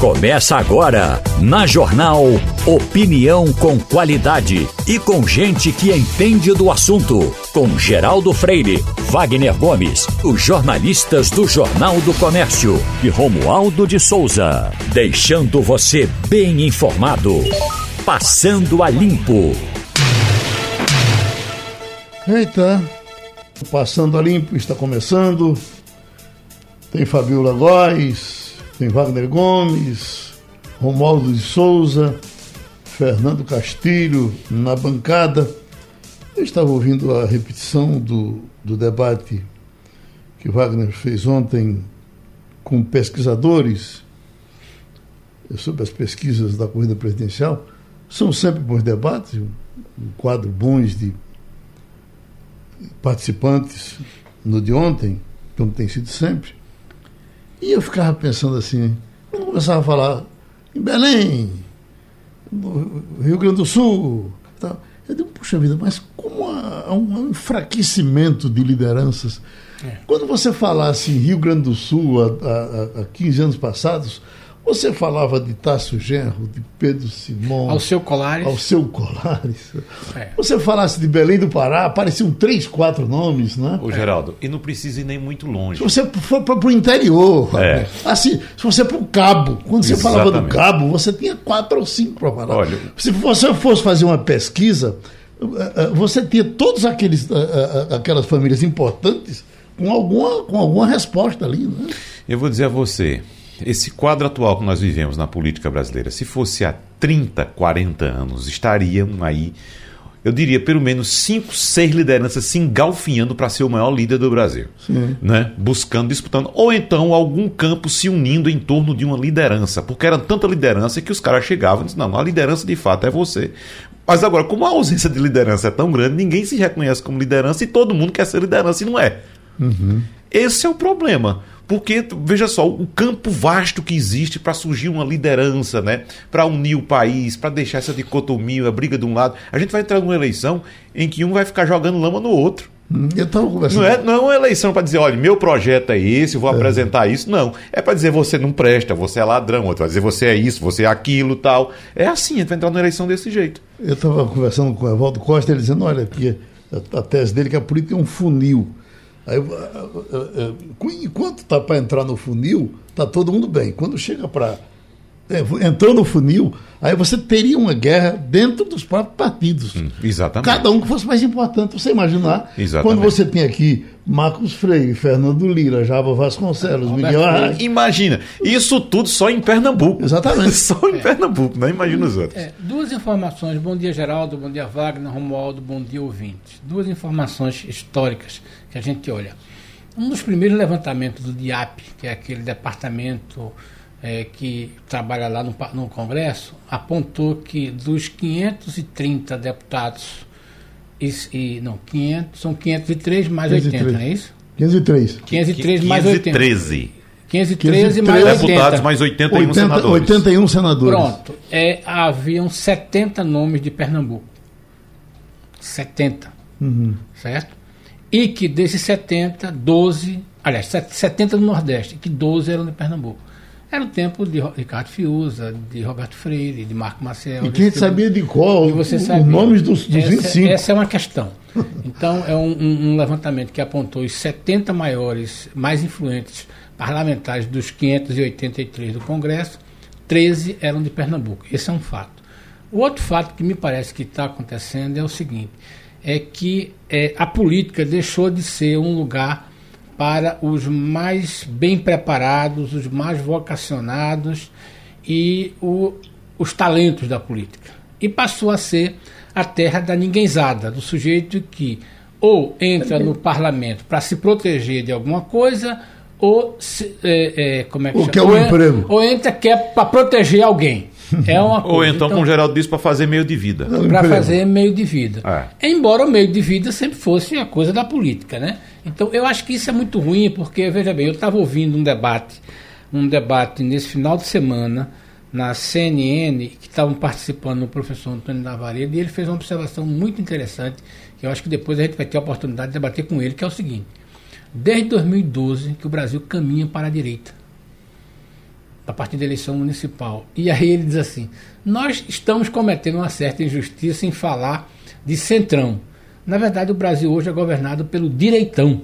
Começa agora, na Jornal Opinião com qualidade e com gente que entende do assunto. Com Geraldo Freire, Wagner Gomes, os jornalistas do Jornal do Comércio e Romualdo de Souza. Deixando você bem informado. Passando a Limpo. Eita, Passando a Limpo está começando. Tem Fabiola Góes tem Wagner Gomes, Romualdo de Souza, Fernando Castilho na bancada. Eu estava ouvindo a repetição do, do debate que Wagner fez ontem com pesquisadores sobre as pesquisas da corrida presidencial. São sempre bons debates, um quadro bons de participantes no de ontem, como tem sido sempre. E eu ficava pensando assim, quando começava a falar em Belém, no Rio Grande do Sul, tal, eu digo, puxa vida, mas como há um enfraquecimento de lideranças. É. Quando você falasse em Rio Grande do Sul há, há, há 15 anos passados, você falava de Tássio Genro, de Pedro Simão. Ao seu Colares. Ao seu Colares. É. Você falasse de Belém do Pará, apareciam três, quatro nomes, né? O Geraldo, e não precisa ir nem muito longe. Se você for para o interior, é. assim, se você para o Cabo, quando você Exatamente. falava do Cabo, você tinha quatro ou cinco para falar. Olha, se você fosse fazer uma pesquisa, eh, eh, você tinha todas aqueles, eh, aquelas famílias importantes com alguma, com alguma resposta ali, né? Eu vou dizer a você, esse quadro atual que nós vivemos na política brasileira, se fosse há 30, 40 anos, estariam aí, eu diria, pelo menos cinco, seis lideranças se engalfinhando para ser o maior líder do Brasil. Sim. Né? Buscando, disputando. Ou então algum campo se unindo em torno de uma liderança. Porque era tanta liderança que os caras chegavam e diziam, não, a liderança de fato é você. Mas agora, como a ausência de liderança é tão grande, ninguém se reconhece como liderança e todo mundo quer ser liderança e não é. Uhum. Esse é o problema. Porque, veja só, o campo vasto que existe para surgir uma liderança, né? para unir o país, para deixar essa dicotomia, a briga de um lado. A gente vai entrar numa eleição em que um vai ficar jogando lama no outro. Hum, eu conversando. Não é, não é uma eleição para dizer, olha, meu projeto é esse, vou é. apresentar isso. Não. É para dizer você não presta, você é ladrão, outro vai dizer você é isso, você é aquilo tal. É assim, a gente vai entrar numa eleição desse jeito. Eu estava conversando com o Evaldo Costa, ele dizendo, olha, que a, a tese dele é que a política é um funil. Aí, enquanto está para entrar no funil, está todo mundo bem. Quando chega para. É, entrou no funil, aí você teria uma guerra dentro dos próprios partidos. Hum, exatamente. Cada um que fosse mais importante. Você imaginar, exatamente. quando você tem aqui Marcos Freire, Fernando Lira, Java Vasconcelos, Miguel Arraes. Imagina, isso tudo só em Pernambuco. Exatamente. só em é. Pernambuco, não imagina os outros. É, duas informações. Bom dia, Geraldo. Bom dia, Wagner, Romualdo. Bom dia, ouvintes. Duas informações históricas que a gente olha. Um dos primeiros levantamentos do DIAP, que é aquele departamento é, que trabalha lá no, no Congresso, apontou que dos 530 deputados e, e, não, 500, são 503 mais 503. 80, não é isso? 503. 503 mais 80. 513. 513 mais 80. Deputados mais 81 80, senadores. 81 senadores. Pronto. É, haviam 70 nomes de Pernambuco. 70. Uhum. Certo? E que desses 70, 12, aliás, 70 do Nordeste, que 12 eram de Pernambuco. Era o tempo de Ricardo Fiuza, de Roberto Freire, de Marco Maciel. E quem sabia de qual? Os nomes dos, dos essa, 25. Essa é uma questão. Então, é um, um, um, levantamento que apontou os 70 maiores, mais influentes parlamentares dos 583 do Congresso, 13 eram de Pernambuco. Esse é um fato. O outro fato que me parece que está acontecendo é o seguinte: é que é, a política deixou de ser um lugar para os mais bem preparados, os mais vocacionados e o, os talentos da política. E passou a ser a terra da ninguémzada, do sujeito que ou entra no parlamento para se proteger de alguma coisa, ou se, é, é, como é que ou chama? Quer um ou, emprego. ou entra quer para proteger alguém. É uma coisa. Ou então, então como o Geraldo disse, para fazer meio de vida. Para fazer meio de vida. É. Embora o meio de vida sempre fosse a coisa da política, né? Então eu acho que isso é muito ruim, porque, veja bem, eu estava ouvindo um debate, um debate nesse final de semana na CNN, que estavam participando o professor Antônio Navarrete, e ele fez uma observação muito interessante, que eu acho que depois a gente vai ter a oportunidade de debater com ele, que é o seguinte. Desde 2012 que o Brasil caminha para a direita a partir da eleição municipal. E aí ele diz assim: nós estamos cometendo uma certa injustiça em falar de centrão. Na verdade, o Brasil hoje é governado pelo direitão,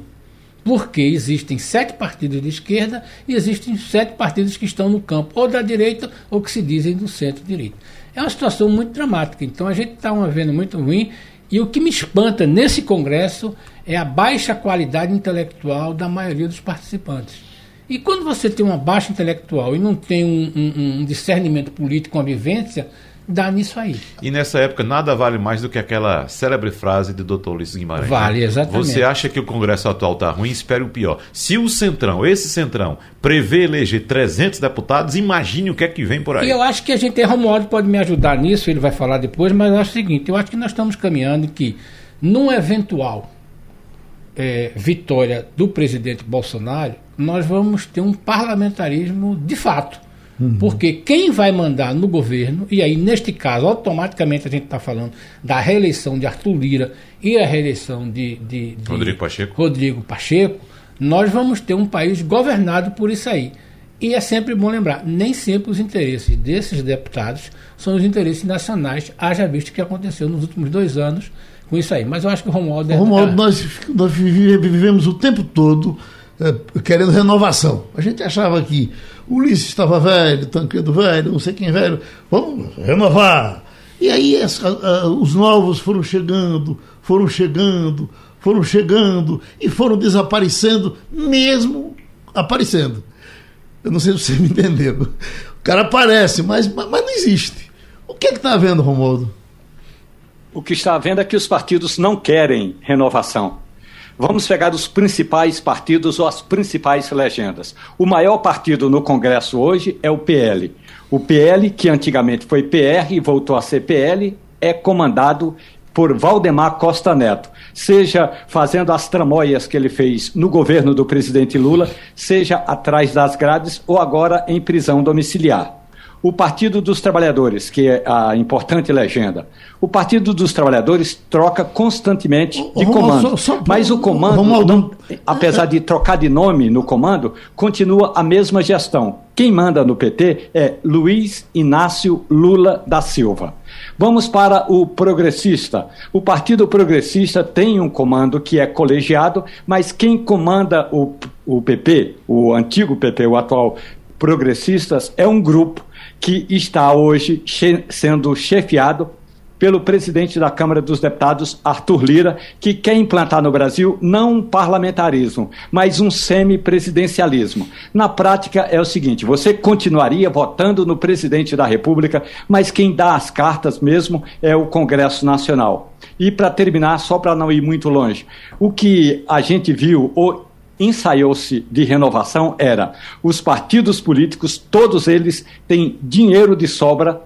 porque existem sete partidos de esquerda e existem sete partidos que estão no campo ou da direita ou que se dizem do centro-direita. É uma situação muito dramática. Então a gente está uma vendo muito ruim e o que me espanta nesse Congresso é a baixa qualidade intelectual da maioria dos participantes. E quando você tem uma baixa intelectual e não tem um, um, um discernimento político, uma vivência, dá nisso aí. E nessa época nada vale mais do que aquela célebre frase de Dr. Ulisses Guimarães. Vale, né? exatamente. Você acha que o Congresso atual está ruim? Espere o pior. Se o Centrão, esse Centrão, prevê eleger 300 deputados, imagine o que é que vem por aí. E eu acho que a gente, Romualdo pode me ajudar nisso, ele vai falar depois, mas eu acho o seguinte, eu acho que nós estamos caminhando que, num eventual é, vitória do presidente Bolsonaro, nós vamos ter um parlamentarismo de fato. Uhum. Porque quem vai mandar no governo, e aí neste caso automaticamente a gente está falando da reeleição de Arthur Lira e a reeleição de, de, de Rodrigo Pacheco. Rodrigo Pacheco, nós vamos ter um país governado por isso aí. E é sempre bom lembrar, nem sempre os interesses desses deputados são os interesses nacionais, haja visto o que aconteceu nos últimos dois anos com isso aí. Mas eu acho que o Romualdo... É... Romualdo, nós, nós vivemos o tempo todo querendo renovação. A gente achava que Ulisses estava velho, Tancredo velho, não sei quem velho, vamos renovar. E aí as, os novos foram chegando, foram chegando, foram chegando e foram desaparecendo, mesmo aparecendo. Eu não sei se você me entendeu. O cara aparece, mas, mas não existe. O que é está havendo, Romualdo? O que está havendo é que os partidos não querem renovação. Vamos pegar os principais partidos ou as principais legendas. O maior partido no Congresso hoje é o PL. O PL, que antigamente foi PR e voltou a ser PL, é comandado por Valdemar Costa Neto, seja fazendo as tramóias que ele fez no governo do presidente Lula, seja atrás das grades ou agora em prisão domiciliar o Partido dos Trabalhadores, que é a importante legenda. O Partido dos Trabalhadores troca constantemente de comando. Só, só, mas o comando, não, apesar de trocar de nome no comando, continua a mesma gestão. Quem manda no PT é Luiz Inácio Lula da Silva. Vamos para o progressista. O Partido Progressista tem um comando que é colegiado, mas quem comanda o, o PP, o antigo PP, o atual progressistas, é um grupo que está hoje che sendo chefiado pelo presidente da Câmara dos Deputados, Arthur Lira, que quer implantar no Brasil não um parlamentarismo, mas um semipresidencialismo. Na prática é o seguinte: você continuaria votando no presidente da República, mas quem dá as cartas mesmo é o Congresso Nacional. E para terminar, só para não ir muito longe, o que a gente viu, ou ensaiou-se de renovação era os partidos políticos, todos eles têm dinheiro de sobra,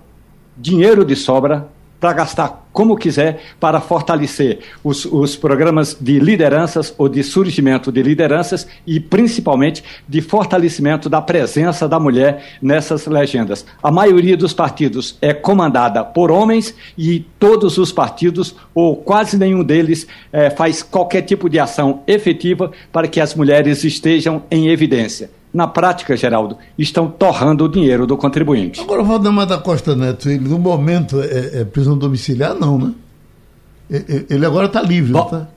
dinheiro de sobra para gastar como quiser para fortalecer os, os programas de lideranças ou de surgimento de lideranças e principalmente de fortalecimento da presença da mulher nessas legendas. A maioria dos partidos é comandada por homens e todos os partidos, ou quase nenhum deles, é, faz qualquer tipo de ação efetiva para que as mulheres estejam em evidência na prática, Geraldo, estão torrando o dinheiro do contribuinte. Agora, o Valdemar da Costa Neto, ele no momento é, é prisão domiciliar, não, né? Ele agora está livre, não tá?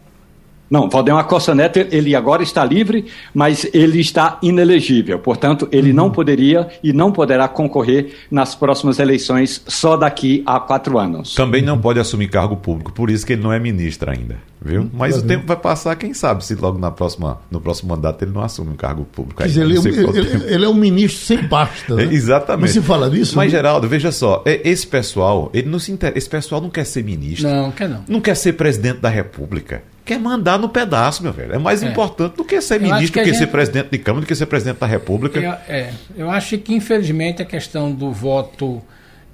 Não, Valdemar Costa Neto, ele agora está livre, mas ele está inelegível. Portanto, ele uhum. não poderia e não poderá concorrer nas próximas eleições só daqui a quatro anos. Também não pode assumir cargo público, por isso que ele não é ministro ainda, viu? Mas uhum. o tempo vai passar, quem sabe, se logo na próxima, no próximo mandato ele não assume um cargo público. Aí, ele, é ele, ele, é um ministro sem pasta, né? É, exatamente. Mas se fala disso? Mas, né? Geraldo, veja só, é, esse pessoal, ele não se inter... esse pessoal não quer ser ministro. Não, quer não. Não quer ser presidente da República quer mandar no pedaço, meu velho. É mais é. importante do que ser eu ministro, que do que gente... ser presidente de Câmara, do que ser presidente da República. Eu, é, eu acho que, infelizmente, a questão do voto,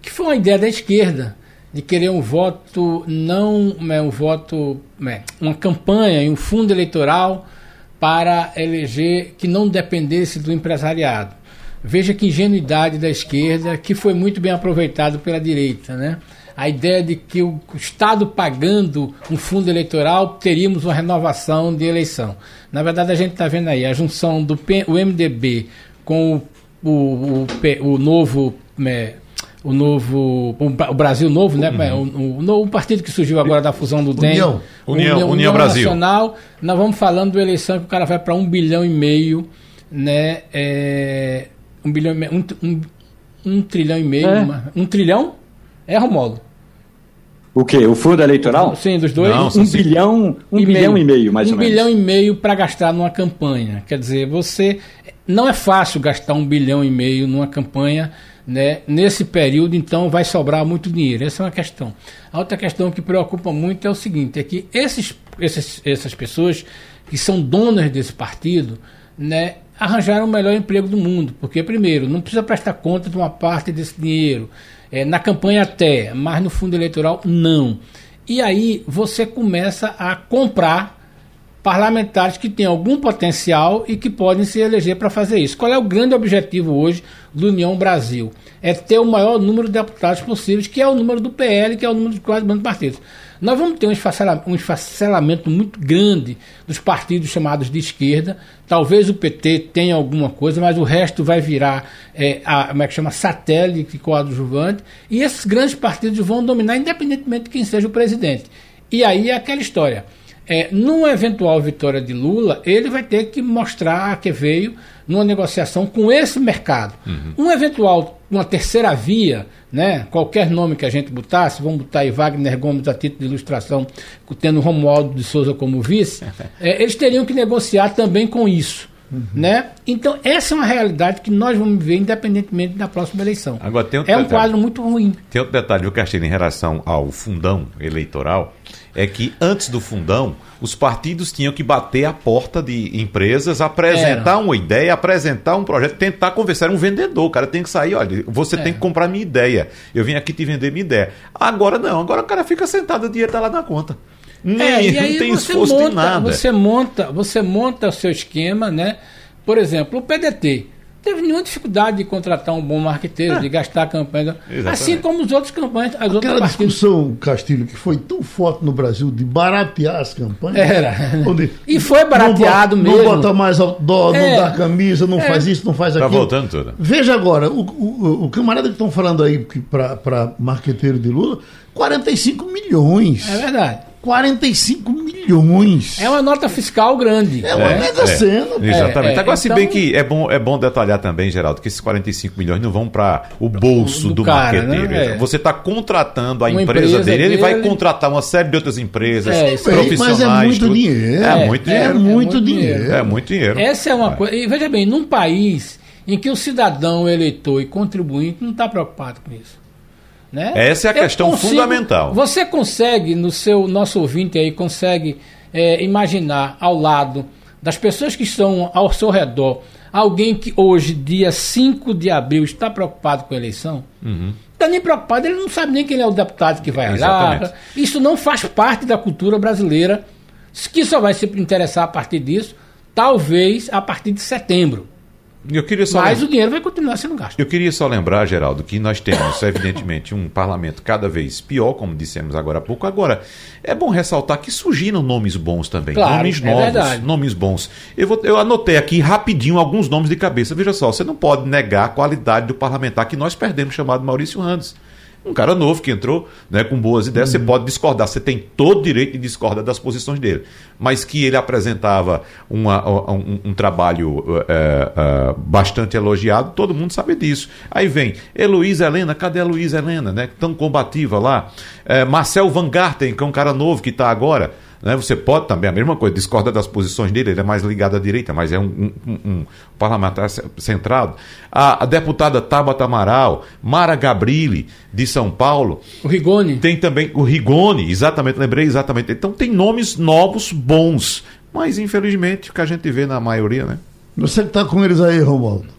que foi uma ideia da esquerda, de querer um voto, não é, um voto, é, uma campanha e um fundo eleitoral para eleger que não dependesse do empresariado. Veja que ingenuidade da esquerda, que foi muito bem aproveitado pela direita, né? A ideia de que o Estado pagando um fundo eleitoral teríamos uma renovação de eleição. Na verdade, a gente está vendo aí a junção do o MDB com o o, o, o novo. É, o novo. O Brasil Novo, né? Uhum. O, o, o, partido que surgiu agora da fusão do DEM. União. União, União, União Brasil. Nacional. Nós vamos falando da eleição que o cara vai para um bilhão e meio, né? É, um bilhão e meio. Um, um, um trilhão e meio. É. Uma, um trilhão? É, Romualdo? O quê? O fundo eleitoral? Sim, dos dois. Não, um bilhão, um e bilhão meio. e meio, mais um ou menos. Um bilhão e meio para gastar numa campanha. Quer dizer, você não é fácil gastar um bilhão e meio numa campanha, né? Nesse período, então, vai sobrar muito dinheiro. Essa é uma questão. A outra questão que preocupa muito é o seguinte: é que esses, esses, essas pessoas que são donas desse partido, né? Arranjaram o melhor emprego do mundo, porque primeiro não precisa prestar conta de uma parte desse dinheiro, é, na campanha até, mas no fundo eleitoral não. E aí você começa a comprar parlamentares que têm algum potencial e que podem se eleger para fazer isso. Qual é o grande objetivo hoje do União Brasil? É ter o maior número de deputados possíveis, que é o número do PL, que é o número de quase partidos. Nós vamos ter um esfacelamento, muito grande dos partidos chamados de esquerda. Talvez o PT tenha alguma coisa, mas o resto vai virar, é, a, como é que chama, satélite coadjuvante. E esses grandes partidos vão dominar, independentemente de quem seja o presidente. E aí é aquela história. É, numa eventual vitória de Lula, ele vai ter que mostrar que veio numa negociação com esse mercado. Uhum. Um eventual, uma terceira via, né, qualquer nome que a gente botasse, vamos botar aí Wagner Gomes a título de ilustração, tendo Romualdo de Souza como vice, é, eles teriam que negociar também com isso. Uhum. Né? Então, essa é uma realidade que nós vamos ver independentemente da próxima eleição. Agora, tem outro é um detalhe, quadro muito ruim. Tem outro detalhe, viu, Castilho, em relação ao fundão eleitoral, é que antes do fundão, os partidos tinham que bater a porta de empresas, apresentar Era. uma ideia, apresentar um projeto, tentar conversar. Era um vendedor, o cara tem que sair, olha, você é. tem que comprar minha ideia. Eu vim aqui te vender minha ideia. Agora não, agora o cara fica sentado, o dinheiro está lá na conta. Nem, é, e aí não tem esforço monta, de nada. Você monta, você monta o seu esquema, né? Por exemplo, o PDT teve nenhuma dificuldade de contratar um bom marqueteiro, é. de gastar a campanha. Exatamente. Assim como os outros campanhas, as Aquela outras discussão, Castilho, que foi tão forte no Brasil de baratear as campanhas. Era. Onde e foi barateado não, mesmo. Não bota mais dó, é. não dá camisa, não é. faz isso, não faz tá aquilo. Tá voltando tudo. Veja agora, o, o, o camarada que estão falando aí para marqueteiro de Lula, 45 milhões. É verdade. 45 milhões. É uma nota fiscal grande. É uma é, mega é, cena. Exatamente. É, Agora, se então... bem que é bom, é bom detalhar também, Geraldo, que esses 45 milhões não vão para o bolso do, do cara, marqueteiro. Né? Você está contratando a empresa, empresa, dele, ele vai contratar uma série de outras empresas é, profissionais. Mas é muito tudo. dinheiro. É, muito dinheiro. É muito dinheiro. É muito dinheiro. Essa é uma coisa. E veja bem, num país em que o cidadão, eleitor e contribuinte não está preocupado com isso. Né? Essa é a questão consigo, fundamental. Você consegue, no seu nosso ouvinte aí, consegue é, imaginar ao lado das pessoas que estão ao seu redor alguém que hoje, dia 5 de abril, está preocupado com a eleição? Uhum. Está nem preocupado, ele não sabe nem quem é o deputado que vai lá. Isso não faz parte da cultura brasileira, que só vai se interessar a partir disso, talvez a partir de setembro. Eu queria só Mas o dinheiro vai continuar sendo gasto. Eu queria só lembrar, Geraldo, que nós temos, evidentemente, um parlamento cada vez pior, como dissemos agora há pouco. Agora, é bom ressaltar que surgiram nomes bons também. Claro, nomes é novos, verdade. nomes bons. Eu, vou, eu anotei aqui rapidinho alguns nomes de cabeça. Veja só, você não pode negar a qualidade do parlamentar que nós perdemos, chamado Maurício Randes um cara novo que entrou né, com boas ideias, uhum. você pode discordar, você tem todo o direito de discordar das posições dele. Mas que ele apresentava uma, um, um, trabalho é, é, bastante elogiado, todo mundo sabe disso. Aí vem Heloísa Helena, cadê a Heloísa Helena, né, tão combativa lá? É, Marcel Van Garten, que é um cara novo que está agora. Né? Você pode também, a mesma coisa, discorda das posições dele, ele é mais ligado à direita, mas é um, um, um parlamentar centrado. A, a, deputada Tabata Amaral, Mara Gabrilli, de São Paulo. O Rigoni. Tem também o Rigoni, exatamente, lembrei exatamente. Então tem nomes novos, bons, mas infelizmente o que a gente vê na maioria, né? Você que está com eles aí, Romualdo.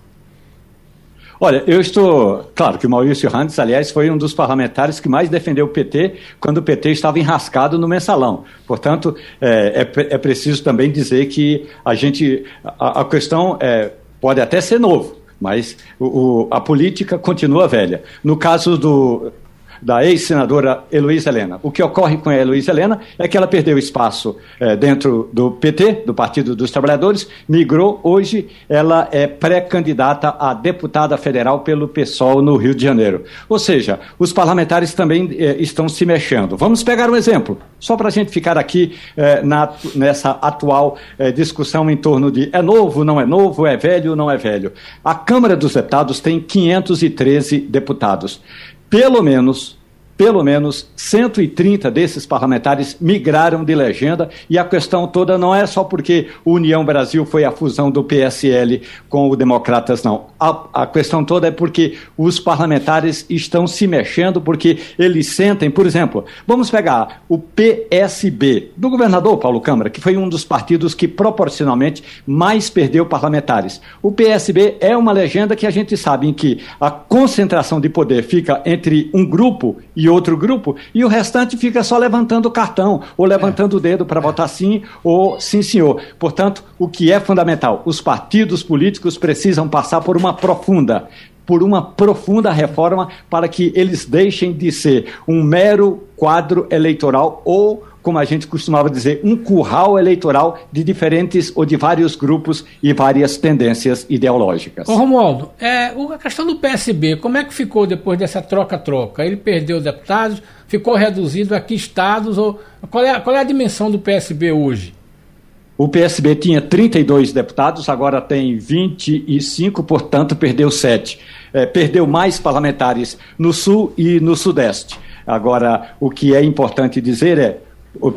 Olha, eu estou. Claro que o Maurício Randes, aliás, foi um dos parlamentares que mais defendeu o PT quando o PT estava enrascado no mensalão. Portanto, é, é, é preciso também dizer que a gente. A, a questão é, pode até ser novo, mas o, o, a política continua velha. No caso do, da ex-senadora Heloísa Helena. O que ocorre com a Heloísa Helena é que ela perdeu espaço é, dentro do PT, do Partido dos Trabalhadores, migrou. Hoje ela é pré-candidata a deputada federal pelo PSOL no Rio de Janeiro. Ou seja, os parlamentares também é, estão se mexendo. Vamos pegar um exemplo, só para a gente ficar aqui é, na, nessa atual discussão em torno de é novo, não é novo, é velho, não é velho. A Câmara dos Deputados tem 513 deputados. Pelo menos pelo menos 130 desses parlamentares migraram de legenda e a questão toda não é só porque o União Brasil foi a fusão do PSL com o Democratas, não. A, a questão toda é porque os parlamentares estão se mexendo, porque eles sentem, por exemplo, vamos pegar o PSB do governador Paulo Câmara, que foi um dos partidos que proporcionalmente mais perdeu parlamentares. O PSB é uma legenda que a gente sabe em que a concentração de poder fica entre um grupo e outro grupo, e o restante fica só levantando o cartão, ou levantando é. o dedo para votar sim ou sim, senhor. Portanto, o que é fundamental? Os partidos políticos precisam passar por uma profunda por uma profunda reforma para que eles deixem de ser um mero quadro eleitoral ou como a gente costumava dizer, um curral eleitoral de diferentes ou de vários grupos e várias tendências ideológicas. Ô Romualdo, é, a questão do PSB, como é que ficou depois dessa troca-troca? Ele perdeu deputados, ficou reduzido a que estados? Ou, qual, é, qual é a dimensão do PSB hoje? O PSB tinha 32 deputados, agora tem 25, portanto, perdeu 7. É, perdeu mais parlamentares no Sul e no Sudeste. Agora, o que é importante dizer é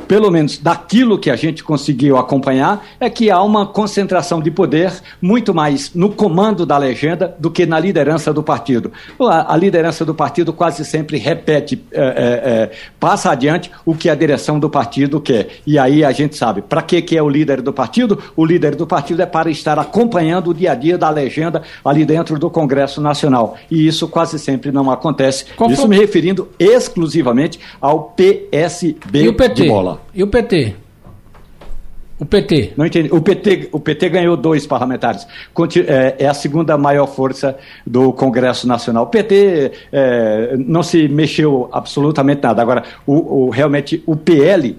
pelo menos daquilo que a gente conseguiu acompanhar, é que há uma concentração de poder muito mais no comando da legenda do que na liderança do partido. A, liderança do partido quase sempre repete, é, é, é, passa adiante o que a direção do partido quer. E aí a gente sabe, para que, que é o líder do partido? O líder do partido é para estar acompanhando o dia a dia da legenda ali dentro do Congresso Nacional. E isso quase sempre não acontece. Qual isso foi? me referindo exclusivamente ao PSB. E o PT? Bola. E o PT? O PT? Não entendi. O PT, o PT ganhou dois parlamentares. É, é a segunda maior força do Congresso Nacional. O PT é, não se mexeu absolutamente nada. Agora, o, o realmente, o PL,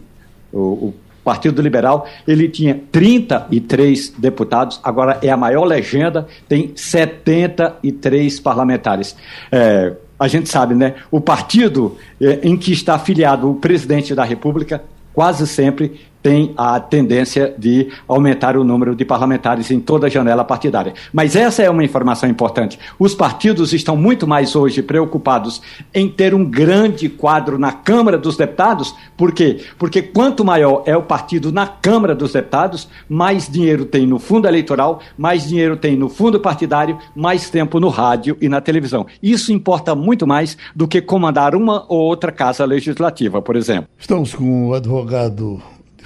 o, o Partido Liberal, ele tinha 33 deputados, agora é a maior legenda, tem 73 parlamentares. É, a gente sabe, né? O partido é, em que está afiliado o presidente da República quase sempre tem a tendência de aumentar o número de parlamentares em toda a janela partidária. Mas essa é uma informação importante. Os partidos estão muito mais hoje preocupados em ter um grande quadro na Câmara dos Deputados. Por quê? Porque quanto maior é o partido na Câmara dos Deputados, mais dinheiro tem no fundo eleitoral, mais dinheiro tem no fundo partidário, mais tempo no rádio e na televisão. Isso importa muito mais do que comandar uma ou outra casa legislativa, por exemplo. Estamos com o advogado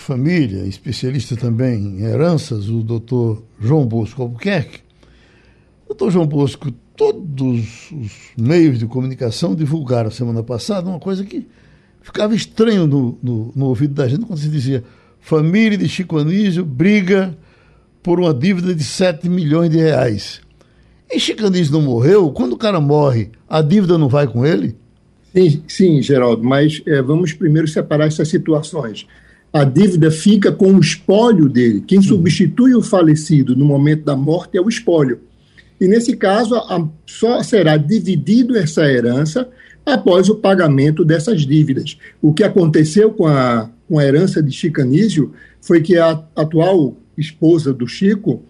família, especialista também em heranças, o doutor João Bosco Albuquerque. Doutor João Bosco, todos os meios de comunicação divulgaram semana passada uma coisa que ficava estranho no, no, no ouvido da gente quando se dizia família de Chico Anísio briga por uma dívida de 7 milhões de reais. E Chico Anísio não morreu? Quando o cara morre, a dívida não vai com ele? Sim, sim Geraldo, mas é, vamos primeiro separar essas situações a dívida fica com o espólio dele. Quem uhum. substitui o falecido no momento da morte é o espólio. E nesse caso, a, só será dividido essa herança após o pagamento dessas dívidas. O que aconteceu com a, com a herança de Chico Anísio foi que a atual esposa do Chico,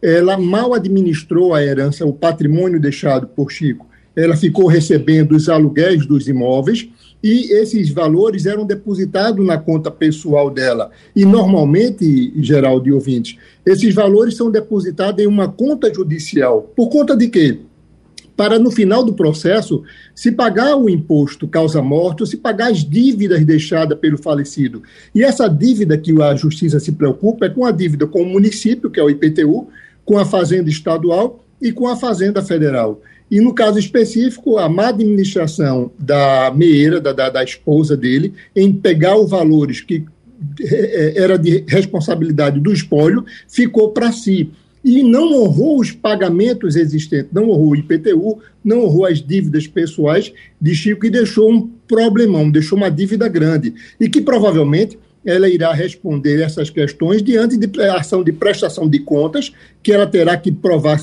ela mal administrou a herança, o patrimônio deixado por Chico. Ela ficou recebendo os aluguéis dos imóveis e esses valores eram depositados na conta pessoal dela. E normalmente, Geraldo e ouvintes, esses valores são depositados em uma conta judicial. Por conta de quê? Para no final do processo se pagar o imposto causa-morte ou se pagar as dívidas deixadas pelo falecido. E essa dívida que a justiça se preocupa é com a dívida com o município, que é o IPTU, com a fazenda estadual e com a fazenda federal. E no caso específico, a má administração da meeira, da, da, da esposa dele, em pegar os valores que é, é, era de responsabilidade do espólio, ficou para si. e não honrou os pagamentos existentes, não honrou o IPTU, não honrou as dívidas pessoais de Chico e deixou um problemão, deixou uma dívida grande. E que provavelmente ela irá responder essas questões diante de ação de prestação de contas, que ela terá que provar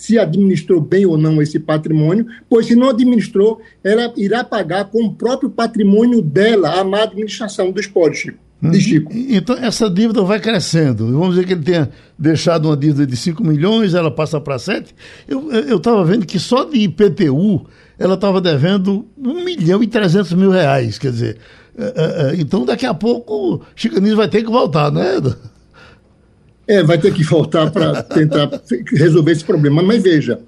se administrou bem ou não esse patrimônio, pois se não administrou, ela irá pagar com o próprio patrimônio dela a má administração do espólio, Chico. De uhum. Chico. Então, essa dívida vai crescendo. Vamos dizer que ele tenha deixado uma dívida de 5 milhões, ela passa para 7. Eu estava vendo que só de IPTU ela estava devendo 1 milhão e 300 mil reais. Quer dizer, é, é, é, então daqui a pouco o Chicanismo vai ter que voltar, né? É, vai ter que voltar para tentar resolver esse problema. Mas veja,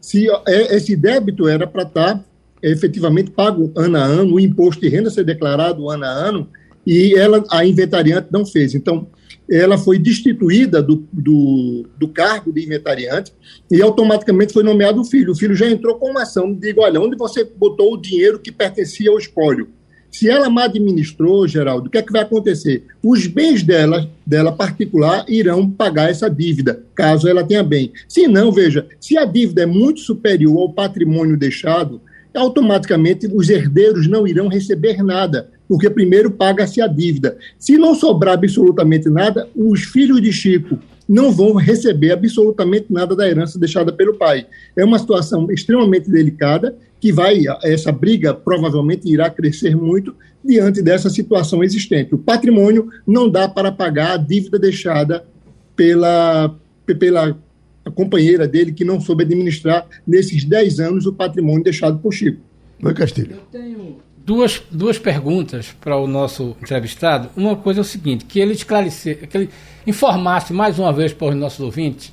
se esse débito era para estar tá efetivamente pago ano a ano, o imposto de renda ser declarado ano a ano, e ela, a inventariante não fez. Então, ela foi destituída do, do, do, cargo de inventariante e automaticamente foi nomeado o filho. O filho já entrou com uma ação de olha, onde você botou o dinheiro que pertencia ao espólio? Se ela mal administrou, Geraldo, o que é que vai acontecer? Os bens dela, dela particular, irão pagar essa dívida, caso ela tenha bem. Se não, veja, se a dívida é muito superior ao patrimônio deixado, automaticamente os herdeiros não irão receber nada, porque primeiro paga-se a dívida. Se não sobrar absolutamente nada, os filhos de Chico não vão receber absolutamente nada da herança deixada pelo pai. É uma situação extremamente delicada que vai essa briga provavelmente irá crescer muito diante dessa situação existente. O patrimônio não dá para pagar a dívida deixada pela pela companheira dele que não soube administrar nesses 10 anos o patrimônio deixado por Chico. Oi, Castilho. Eu tenho duas, duas perguntas para o nosso entrevistado. Uma coisa é o seguinte, que ele esclarecer, que ele informasse mais uma vez para os nossos ouvintes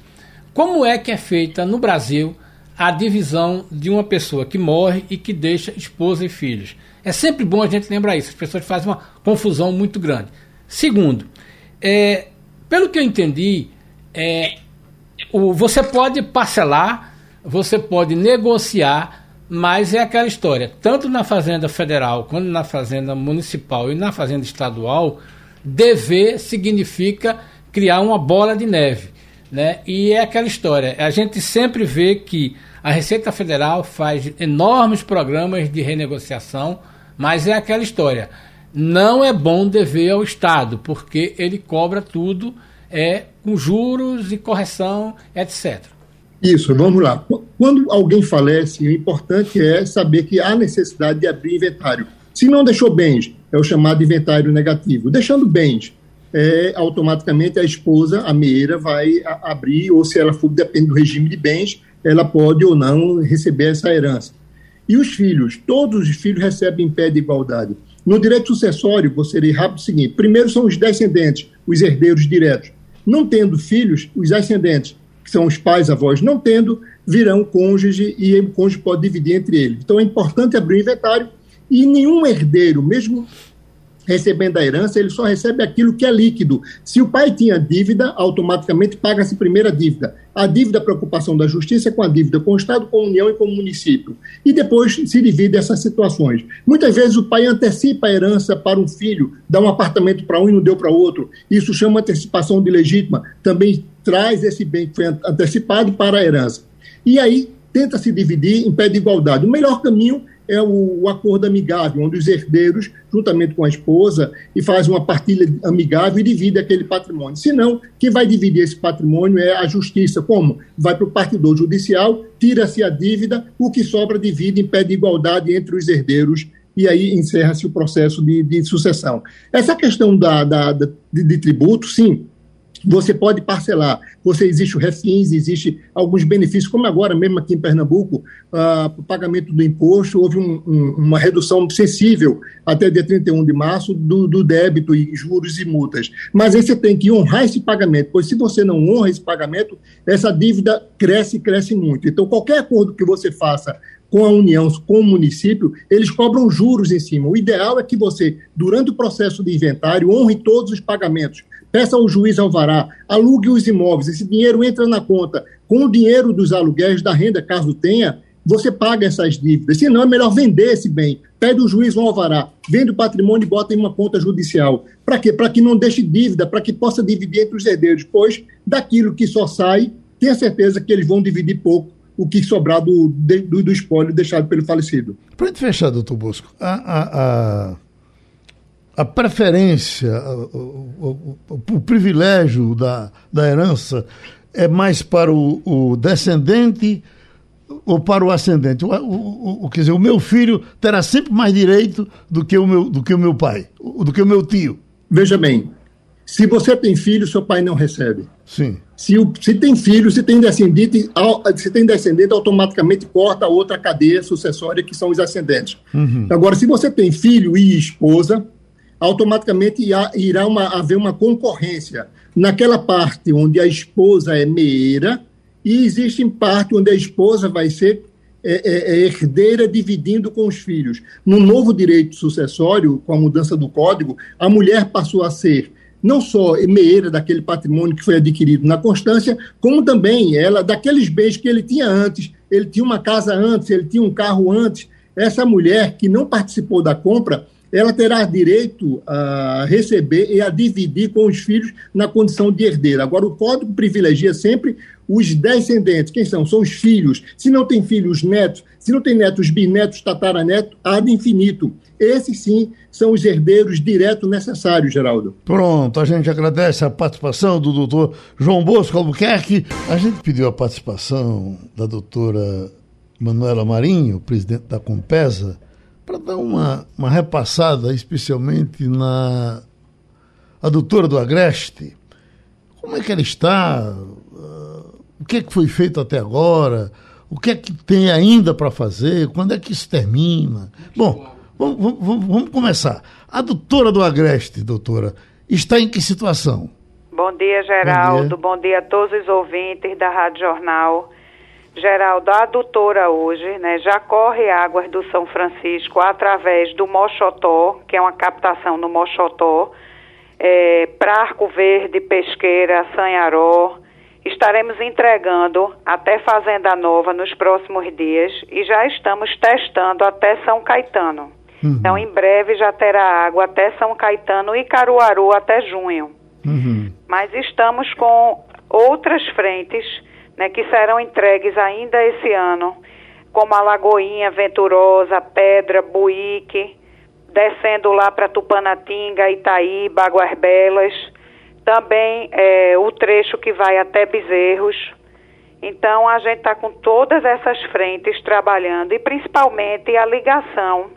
como é que é feita no Brasil a divisão de uma pessoa que morre e que deixa esposa e filhos. É sempre bom a gente lembrar isso, as pessoas fazem uma confusão muito grande. Segundo, é, pelo que eu entendi, é, o, você pode parcelar, você pode negociar, mas é aquela história. Tanto na Fazenda Federal, quanto na Fazenda Municipal e na Fazenda Estadual, dever significa criar uma bola de neve. Né? E é aquela história. A gente sempre vê que a Receita Federal faz enormes programas de renegociação, mas é aquela história. Não é bom dever ao Estado, porque ele cobra tudo é com juros e correção, etc. Isso, vamos lá. Quando alguém falece, o importante é saber que há necessidade de abrir inventário. Se não deixou bens, é o chamado inventário negativo. Deixando bens, é, automaticamente a esposa, a meira, vai a, abrir, ou se ela for, depende do regime de bens, ela pode ou não receber essa herança. E os filhos, todos os filhos recebem em pé de igualdade. No direito sucessório, vou ser rápido o seguinte: primeiro são os descendentes, os herdeiros diretos. Não tendo filhos, os ascendentes, que são os pais, avós, não tendo, virão cônjuge e o cônjuge pode dividir entre eles. Então é importante abrir o inventário e nenhum herdeiro, mesmo recebendo a herança, ele só recebe aquilo que é líquido. Se o pai tinha dívida, automaticamente paga-se primeira dívida. A dívida, a preocupação da justiça é com a dívida com o Estado, com a União e com o município. E depois se divide essas situações. Muitas vezes o pai antecipa a herança para um filho, dá um apartamento para um e não deu para outro. Isso chama antecipação de legítima. Também traz esse bem que foi antecipado para a herança. E aí tenta se dividir em pé de igualdade. O melhor caminho é o, o, acordo amigável, onde os herdeiros, juntamente com a esposa, e fazem uma partilha amigável e dividem aquele patrimônio. Se não, quem vai dividir esse patrimônio é a justiça. Como? Vai para o partidor judicial, tira-se a dívida, o que sobra divide em pé de igualdade entre os herdeiros e aí encerra-se o processo de, de, sucessão. Essa questão da, da, da de, de tributo, sim, você pode parcelar. Você existe o refins, existe alguns benefícios, como agora mesmo aqui em Pernambuco, uh, o pagamento do imposto, houve um, um, uma redução sensível até dia 31 de março do, do, débito e juros e multas. Mas aí você tem que honrar esse pagamento, pois se você não honra esse pagamento, essa dívida cresce e cresce muito. Então, qualquer acordo que você faça com a União, com o município, eles cobram juros em cima. O ideal é que você, durante o processo de inventário, honre todos os pagamentos peça ao juiz alvará, alugue os imóveis, esse dinheiro entra na conta. Com o dinheiro dos aluguéis, da renda, caso tenha, você paga essas dívidas. Se não, é melhor vender esse bem. Pede o juiz um alvará, vende o patrimônio e bota em uma conta judicial. Para quê? Para que não deixe dívida, para que possa dividir entre os herdeiros, pois daquilo que só sai, tenha certeza que eles vão dividir pouco o que sobrar do, do, do espólio deixado pelo falecido. Para gente fechar, doutor Bosco, a, a, a, a preferência, o, o, o, privilégio da, da herança é mais para o, o descendente ou para o ascendente? O, o, o, quer dizer, o meu filho terá sempre mais direito do que o meu, do que o meu pai, do que o meu tio. Veja bem, se você tem filho, seu pai não recebe. Sim. Se, o, se tem filho, se tem descendente, se tem descendente, automaticamente corta outra cadeia sucessória, que são os ascendentes. Uhum. Agora, se você tem filho e esposa, automaticamente irá, uma, haver uma concorrência naquela parte onde a esposa é meeira, e existe em parte onde a esposa vai ser é, é, é, herdeira dividindo com os filhos. No novo direito sucessório, com a mudança do código, a mulher passou a ser não só meeira daquele patrimônio que foi adquirido na Constância, como também ela daqueles bens que ele tinha antes. Ele tinha uma casa antes, ele tinha um carro antes. Essa mulher que não participou da compra, ela terá direito a receber e a dividir com os filhos na condição de herdeira. Agora, o código privilegia sempre os descendentes. Quem são? São os filhos. Se não tem filhos, netos. Se não tem netos, bisnetos, tataranetos, ad infinito. Esses sim são os herdeiros direto necessários, Geraldo. Pronto, a gente agradece a participação do doutor João Bosco Albuquerque. A gente pediu a participação da doutora Manuela Marinho, presidente da Compesa, para dar uma, uma repassada, especialmente na a doutora do Agreste. Como é que ela está? Uh, o que é que foi feito até agora? O que é que tem ainda para fazer? Quando é que isso termina? Bom, vamos, vamos, vamos começar. A doutora do Agreste, doutora, está em que situação? Bom dia, Geraldo. Bom dia, Bom dia a todos os ouvintes da Rádio Jornal. Geraldo, a adutora hoje, né, já corre águas do São Francisco através do Mochotó, que é uma captação no Mochotó, é, para Arco Verde, Pesqueira, Sanharó. Estaremos entregando até Fazenda Nova nos próximos dias e já estamos testando até São Caetano. Uhum. Então, em breve já terá água até São Caetano e Caruaru até junho. Uhum. Mas estamos com outras frentes né, que serão entregues ainda esse ano, como a Lagoinha, Venturosa, Pedra, Buíque, descendo lá para Tupanatinga, Itaí, Baguas Belas, também é, o trecho que vai até Bezerros. Então a gente está com todas essas frentes trabalhando e principalmente a ligação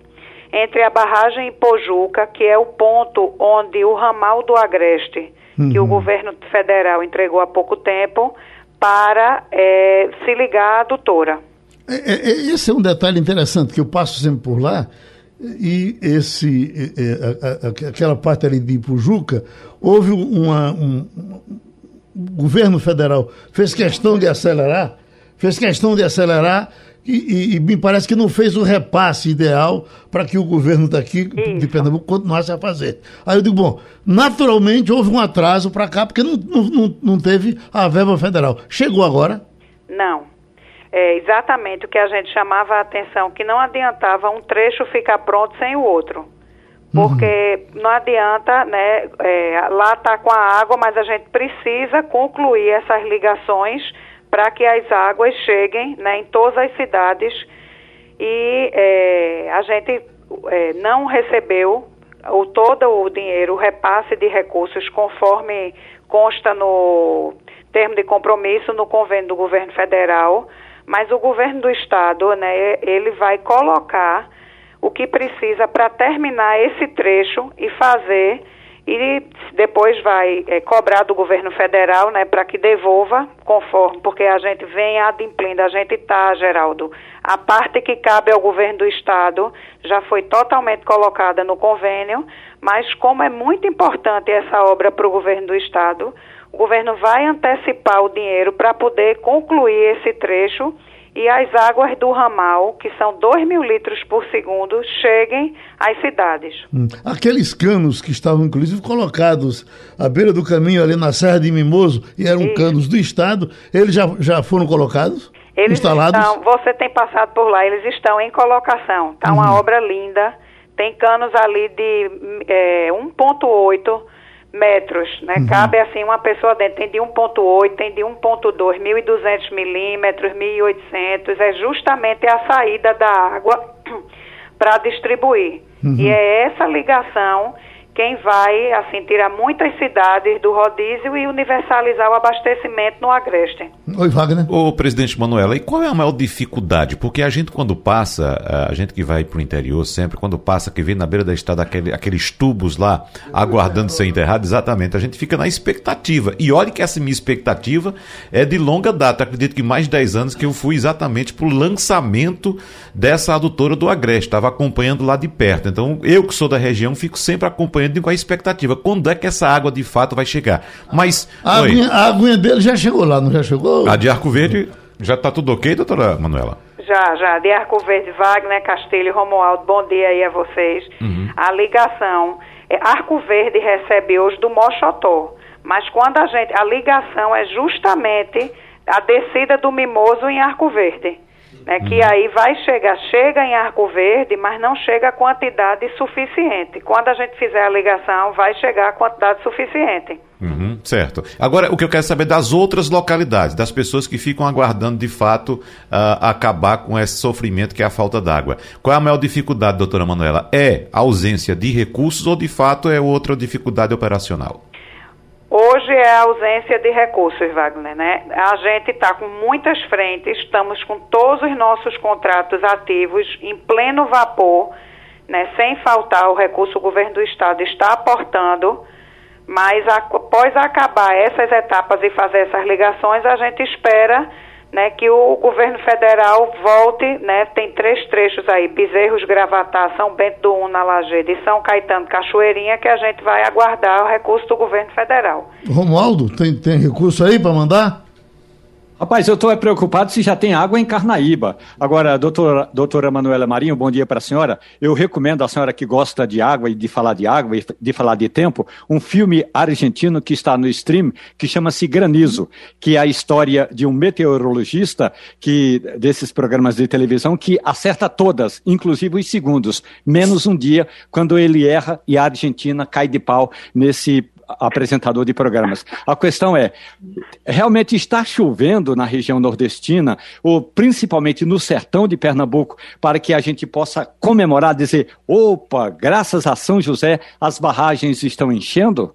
entre a barragem em Pojuca, que é o ponto onde o ramal do Agreste, uhum. que o uhum. governo federal entregou há pouco tempo, para é, se ligar à doutora. É, é, é, esse é um detalhe interessante que eu passo sempre por lá e esse é, a, a, aquela parte ali de Ipujuca houve uma, um, o governo federal fez questão de acelerar fez questão de acelerar e, e, me parece que não fez o repasse ideal para que o governo daqui de Pernambuco continuasse a fazer. Aí eu digo, bom, naturalmente houve um atraso para cá, porque não, não, não teve a verba federal. Chegou agora? Não. É exatamente o que a gente chamava a atenção, que não adiantava um trecho ficar pronto sem o outro. Porque uhum. não adianta, né? É, lá está com a água, mas a gente precisa concluir essas ligações para que as águas cheguem né, em todas as cidades. E é, a gente é, não recebeu o, todo o dinheiro, o repasse de recursos conforme consta no termo de compromisso no convênio do governo federal, mas o governo do estado, né, ele vai colocar o que precisa para terminar esse trecho e fazer e depois vai é, cobrar do governo federal, né, para que devolva conforme, porque a gente vem adimplindo, a gente está, Geraldo, a parte que cabe ao governo do estado já foi totalmente colocada no convênio, mas como é muito importante essa obra para o governo do estado, o governo vai antecipar o dinheiro para poder concluir esse trecho e as águas do ramal, que são 2 mil litros por segundo, cheguem às cidades. Hum. Aqueles canos que estavam, inclusive, colocados à beira do caminho ali na Serra de Mimoso e eram Isso. canos do Estado, eles já, já foram colocados? Eles instalados? Estão, você tem passado por lá, eles estão em colocação. Está uma uhum. obra linda, tem canos ali de é, 1,8 metros, né? Uhum. Cabe assim uma pessoa dentro, tem de 1.8, tem de 1.2, 1.200 milímetros, 1.800, é justamente a saída da água para distribuir. Uhum. E é essa ligação quem vai assim tirar muitas cidades do rodízio e universalizar o abastecimento no Agreste. Oi, Wagner. Ô, presidente Manuela, e qual é a maior dificuldade? Porque a gente quando passa, a gente que vai para o interior sempre, quando passa, que vem na beira da estrada aquele, aqueles tubos lá, aguardando ser enterrado, exatamente, a gente fica na expectativa. E olha que essa minha expectativa é de longa data. Acredito que mais de 10 anos que eu fui exatamente para o lançamento dessa adutora do Agreste. Estava acompanhando lá de perto. Então, eu que sou da região, fico sempre acompanhando com a expectativa. Quando é que essa água de fato vai chegar? Mas. A, aguinha, a aguinha dele já chegou lá, não já chegou? A de Arco Verde já está tudo ok, doutora Manuela? Já, já. De Arco Verde, Wagner, Castilho, Romualdo, bom dia aí a vocês. Uhum. A ligação. É, Arco Verde recebe hoje do Mochotó. Mas quando a gente. A ligação é justamente a descida do Mimoso em Arco Verde né, que uhum. aí vai chegar, chega em Arco Verde, mas não chega a quantidade suficiente. Quando a gente fizer a ligação, vai chegar a quantidade suficiente. Uhum, certo. Agora, o que eu quero saber das outras localidades, das pessoas que ficam aguardando de fato uh, acabar com esse sofrimento que é a falta d'água. Qual é a maior dificuldade, doutora Manuela? É a ausência de recursos ou de fato é outra dificuldade operacional? Hoje é a ausência de recursos, Wagner, né? A gente está com muitas frentes, estamos com todos os nossos contratos ativos em pleno vapor, né? Sem faltar o recurso, o governo do estado está aportando, mas após acabar essas etapas e fazer essas ligações, a gente espera né, que o governo federal volte, né, tem três trechos aí, Bezerros, Gravatá, São Bento do Una, Lajeado e São Caetano, Cachoeirinha, que a gente vai aguardar o recurso do governo federal. Romualdo, tem, tem recurso aí para mandar? Rapaz, eu estou preocupado se já tem água em Carnaíba. Agora, doutora, doutora Manuela Marinho, bom dia para a senhora. Eu recomendo à senhora que gosta de água e de falar de água e de falar de tempo, um filme argentino que está no stream, que chama-se Granizo, que é a história de um meteorologista que desses programas de televisão que acerta todas, inclusive os segundos, menos um dia, quando ele erra e a Argentina cai de pau nesse apresentador de programas. A questão é, realmente está chovendo na região nordestina, ou principalmente no sertão de Pernambuco, para que a gente possa comemorar, dizer, opa, graças a São José, as barragens estão enchendo?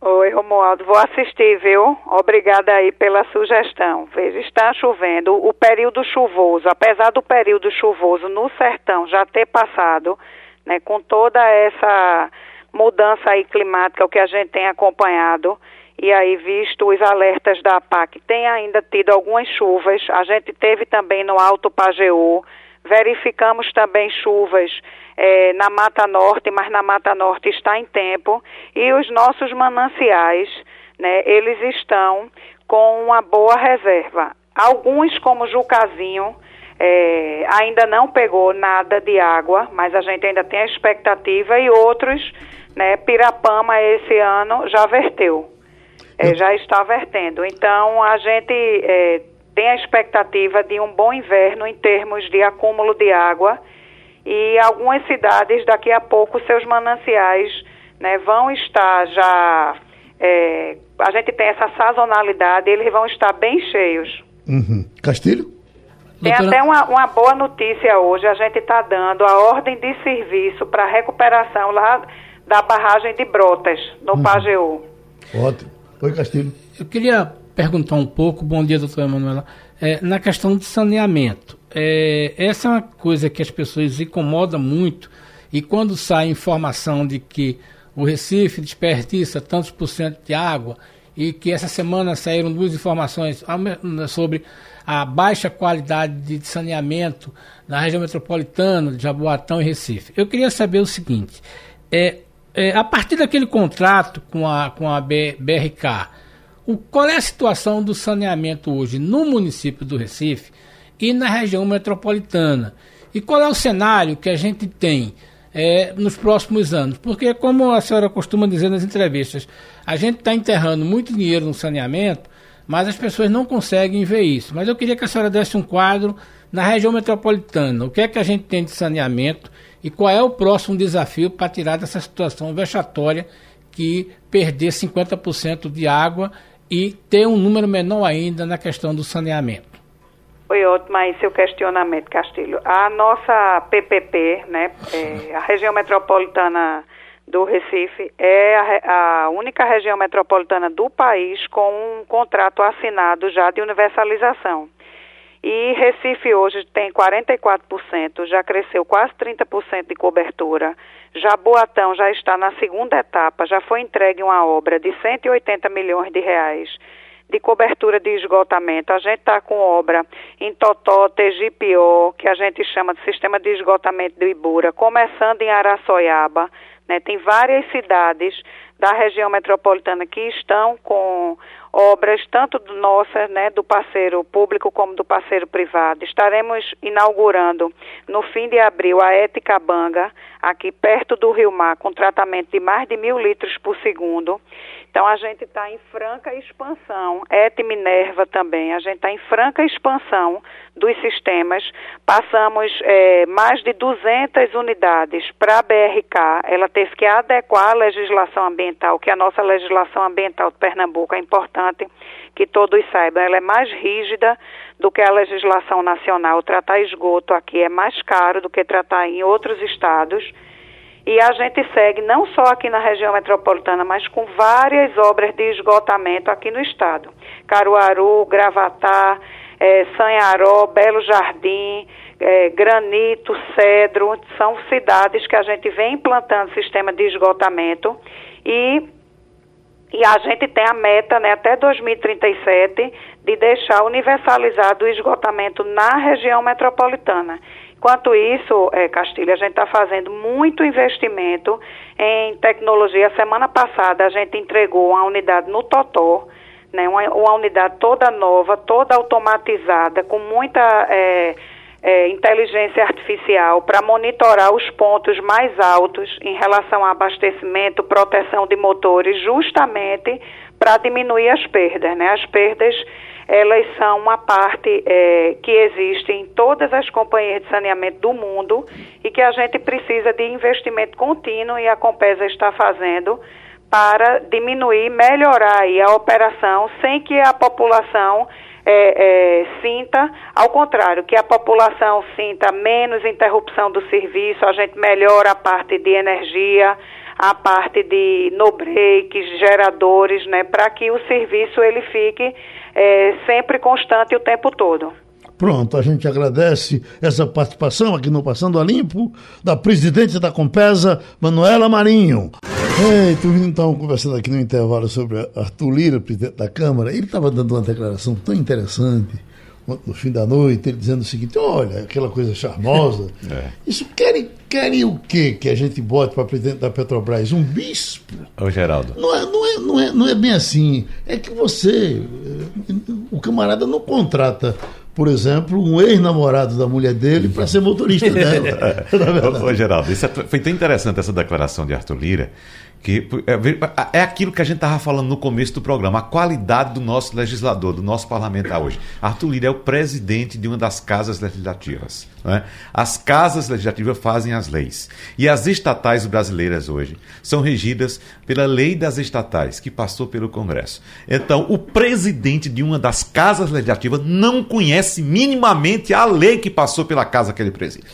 Oi, Romualdo, vou assistir, viu? Obrigada aí pela sugestão. Veja, está chovendo, o período chuvoso, apesar do período chuvoso no sertão já ter passado, né, com toda essa mudança aí climática, o que a gente tem acompanhado, e aí visto os alertas da APAC, tem ainda tido algumas chuvas, a gente teve também no Alto Pajeú, verificamos também chuvas é, na Mata Norte, mas na Mata Norte está em tempo, e os nossos mananciais, né, eles estão com uma boa reserva. Alguns, como Jucazinho, é, ainda não pegou nada de água, mas a gente ainda tem a expectativa, e outros né? Pirapama esse ano já verteu, é, já está vertendo. Então a gente é, tem a expectativa de um bom inverno em termos de acúmulo de água e algumas cidades daqui a pouco seus mananciais né, vão estar já é, a gente tem essa sazonalidade, eles vão estar bem cheios. Uhum. Castilho? Tem Doutora... até uma, uma boa notícia hoje, a gente está dando a ordem de serviço para recuperação lá da barragem de Brotas, no uhum. Pajeú. Ótimo. Oi, Castilho. Eu queria perguntar um pouco, bom dia, doutora Manuela, é, na questão de saneamento. É, essa é uma coisa que as pessoas incomodam muito e quando sai informação de que o Recife desperdiça tantos por cento de água e que essa semana saíram duas informações sobre a baixa qualidade de saneamento na região metropolitana de Jaboatão e Recife. Eu queria saber o seguinte, é, é, a partir daquele contrato com a, com a BRK, o, qual é a situação do saneamento hoje no município do Recife e na região metropolitana? E qual é o cenário que a gente tem é, nos próximos anos? Porque, como a senhora costuma dizer nas entrevistas, a gente está enterrando muito dinheiro no saneamento, mas as pessoas não conseguem ver isso. Mas eu queria que a senhora desse um quadro na região metropolitana. O que é que a gente tem de saneamento? E qual é o próximo desafio para tirar dessa situação vexatória que perder 50% de água e ter um número menor ainda na questão do saneamento. Foi ótimo aí seu questionamento, Castilho. A nossa PPP, né, é, a região metropolitana do Recife, é a, a, única região metropolitana do país com um contrato assinado já de universalização. E Recife hoje tem 44%, já cresceu quase 30% de cobertura. Jaboatão já está na segunda etapa, já foi entregue uma obra de 180 milhões de reais de cobertura de esgotamento. A gente está com obra em Totó, Tegipió, que a gente chama de sistema de esgotamento do Ibura, começando em Araçoiaba. Né? Tem várias cidades da região metropolitana que estão com obras, tanto do nossa, né, do parceiro público como do parceiro privado. Estaremos inaugurando no fim de abril a Eticabanga, aqui perto do Rio Mar, com tratamento de mais de mil litros por segundo. Então a gente está em franca expansão, Et Minerva também, a gente está em franca expansão dos sistemas. Passamos é, mais de 200 unidades para a BRK. Ela teve que adequar a legislação ambiental, que a nossa legislação ambiental de Pernambuco é importante que todos saibam, ela é mais rígida do que a legislação nacional. Tratar esgoto aqui é mais caro do que tratar em outros estados. E a gente segue não só aqui na região metropolitana, mas com várias obras de esgotamento aqui no estado. Caruaru, Gravatá, é, Sanharó, Belo Jardim, é, Granito, Cedro, são cidades que a gente vem implantando sistema de esgotamento e, e a gente tem a meta né, até 2037 de deixar universalizado o esgotamento na região metropolitana. Enquanto isso, é, Castilho, a gente está fazendo muito investimento em tecnologia. Semana passada a gente entregou uma unidade no Totó, né, uma, uma unidade toda nova, toda automatizada, com muita é, é, inteligência artificial para monitorar os pontos mais altos em relação a abastecimento, proteção de motores, justamente para diminuir as perdas. Né? As perdas elas são uma parte é, que existe em todas as companhias de saneamento do mundo e que a gente precisa de investimento contínuo e a Compesa está fazendo para diminuir, melhorar a operação sem que a população é, é, sinta, ao contrário, que a população sinta menos interrupção do serviço, a gente melhora a parte de energia, a parte de no breaks, geradores, né, para que o serviço ele fique é, sempre constante o tempo todo. Pronto, a gente agradece essa participação aqui no Passando a Limpo da presidente da Compesa, Manuela Marinho. Ei, tu então conversando aqui no intervalo sobre Arthur Lira, presidente da Câmara, ele estava dando uma declaração tão interessante no fim da noite, ele dizendo o seguinte: olha, aquela coisa charmosa. é. Isso querem, querem o quê que a gente bote para presidente da Petrobras? Um bispo? Ô, Geraldo. Não é, não, é, não, é, não é bem assim. É que você, o camarada não contrata por exemplo, um ex-namorado da mulher dele para ser motorista dela. É ô, Geraldo, isso é, foi tão interessante essa declaração de Arthur Lira, que é, é aquilo que a gente estava falando no começo do programa, a qualidade do nosso legislador, do nosso parlamentar hoje. Arthur Lira é o presidente de uma das casas legislativas. É? As casas legislativas fazem as leis. E as estatais brasileiras hoje são regidas pela lei das estatais, que passou pelo Congresso. Então, o presidente de uma das casas legislativas não conhece minimamente a lei que passou pela casa que ele preside.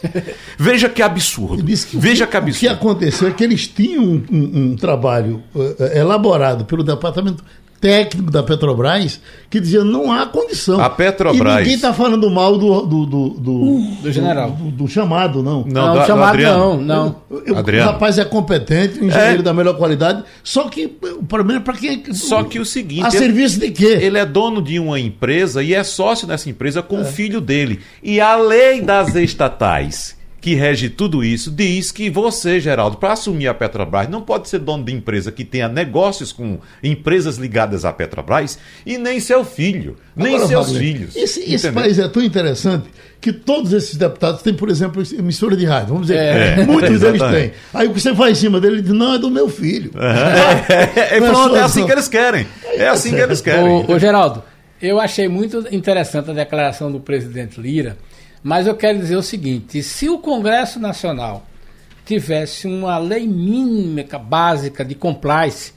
Veja que absurdo. Que Veja que absurdo. O que aconteceu é que eles tinham um, um trabalho uh, elaborado pelo Departamento técnico da Petrobras que dizia não há condição. A Petrobras. E ninguém está falando mal do do, do, do, do general. Do, do, chamado, não. Não, não chamado não. não. Eu, Adriano. O rapaz é competente, um engenheiro é. da melhor qualidade, só que o problema é para quem. Só que o seguinte. A ele, serviço de quê? Ele é dono de uma empresa e é sócio dessa empresa com é. o filho dele. E a lei das estatais que rege tudo isso, diz que você, Geraldo, para assumir a Petrobras, não pode ser dono de empresa que tenha negócios com empresas ligadas à Petrobras e nem seu filho, nem Agora, seus Wagner, filhos. Esse, esse, país é tão interessante que todos esses deputados têm, por exemplo, emissora de rádio. Vamos dizer, é, muitos deles têm. Aí você vai em cima dele e diz, não, é do meu filho. Uhum. É, é, pronto, é assim que eles querem. É assim que eles querem. Ô, ô, Geraldo, eu achei muito interessante a declaração do presidente Lira mas eu quero dizer o seguinte: se o Congresso Nacional tivesse uma lei mínima básica de compliance,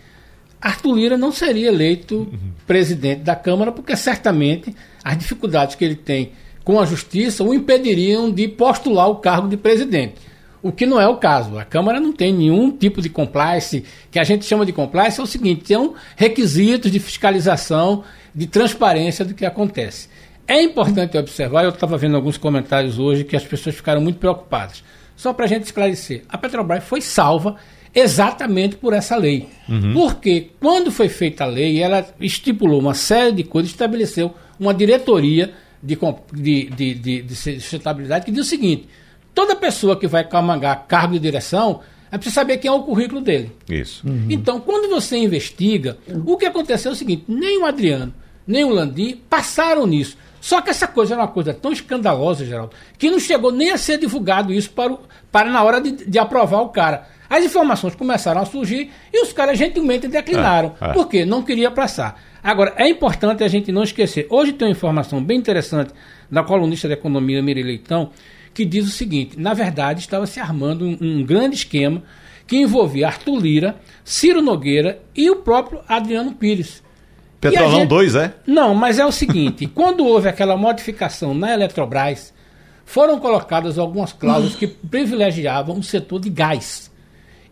Arthur Lira não seria eleito uhum. presidente da Câmara, porque certamente as dificuldades que ele tem com a justiça o impediriam de postular o cargo de presidente. O que não é o caso. A Câmara não tem nenhum tipo de compliance, que a gente chama de compliance, é o seguinte: são requisitos de fiscalização, de transparência do que acontece. É importante observar, eu estava vendo alguns comentários hoje que as pessoas ficaram muito preocupadas. Só para a gente esclarecer, a Petrobras foi salva exatamente por essa lei. Uhum. Porque quando foi feita a lei, ela estipulou uma série de coisas, estabeleceu uma diretoria de, de, de, de, de sustentabilidade que diz o seguinte: toda pessoa que vai camangar cargo de direção é preciso saber quem é o currículo dele. Isso. Uhum. Então, quando você investiga, o que aconteceu é o seguinte: nem o Adriano, nem o Landim passaram nisso. Só que essa coisa era uma coisa tão escandalosa, Geraldo, que não chegou nem a ser divulgado isso para, o, para na hora de, de aprovar o cara. As informações começaram a surgir e os caras gentilmente declinaram. É, é. Por quê? Não queria passar. Agora, é importante a gente não esquecer. Hoje tem uma informação bem interessante da colunista de economia Miri Leitão, que diz o seguinte: na verdade, estava se armando um, um grande esquema que envolvia Arthur Lira, Ciro Nogueira e o próprio Adriano Pires. Petrolão 2, é? Não, mas é o seguinte: quando houve aquela modificação na Eletrobras, foram colocadas algumas cláusulas que privilegiavam o setor de gás.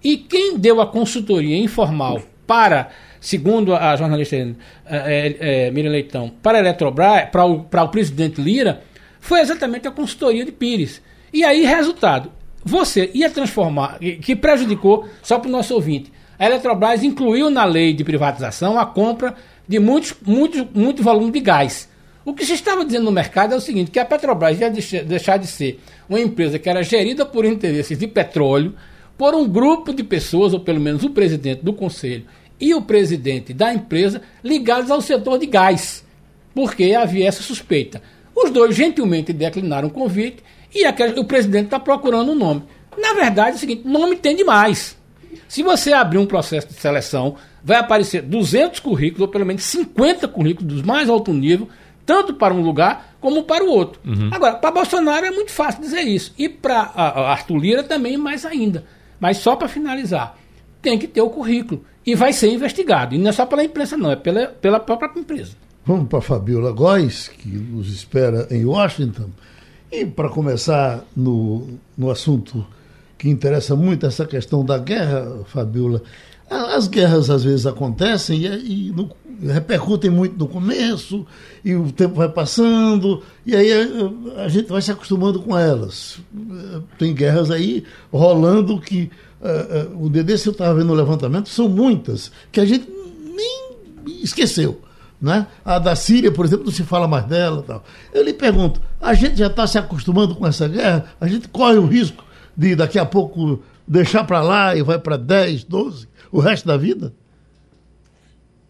E quem deu a consultoria informal para segundo a jornalista é, é, Miriam Leitão, para a Eletrobras, para o, para o presidente Lira, foi exatamente a consultoria de Pires. E aí, resultado, você ia transformar, que prejudicou, só para o nosso ouvinte, a Eletrobras incluiu na lei de privatização a compra de muitos, muitos, muito volume de gás. O que se estava dizendo no mercado é o seguinte, que a Petrobras ia deixar de ser uma empresa que era gerida por interesses de petróleo, por um grupo de pessoas, ou pelo menos o presidente do conselho e o presidente da empresa ligados ao setor de gás, porque havia essa suspeita. Os dois gentilmente declinaram o convite e aquele, o presidente está procurando um nome. Na verdade, é o seguinte: nome tem demais. Se você abrir um processo de seleção, vai aparecer 200 currículos, ou pelo menos 50 currículos dos mais alto nível, tanto para um lugar como para o outro. Uhum. Agora, para Bolsonaro é muito fácil dizer isso. E para Arthur Lira também mais ainda. Mas só para finalizar, tem que ter o currículo e vai ser investigado. E não é só pela imprensa, não, é pela, pela própria empresa. Vamos para a Fabiola Góes, que nos espera em Washington. E para começar no, no assunto que interessa muito, essa questão da guerra, Fabiola. As guerras às vezes acontecem e, e no, repercutem muito no começo, e o tempo vai passando, e aí a, a gente vai se acostumando com elas. Tem guerras aí rolando que uh, uh, o DDC eu estava vendo no levantamento, são muitas, que a gente nem esqueceu. Né? A da Síria, por exemplo, não se fala mais dela. Tal. Eu lhe pergunto, a gente já está se acostumando com essa guerra? A gente corre o risco de daqui a pouco deixar para lá e vai para 10, 12, o resto da vida?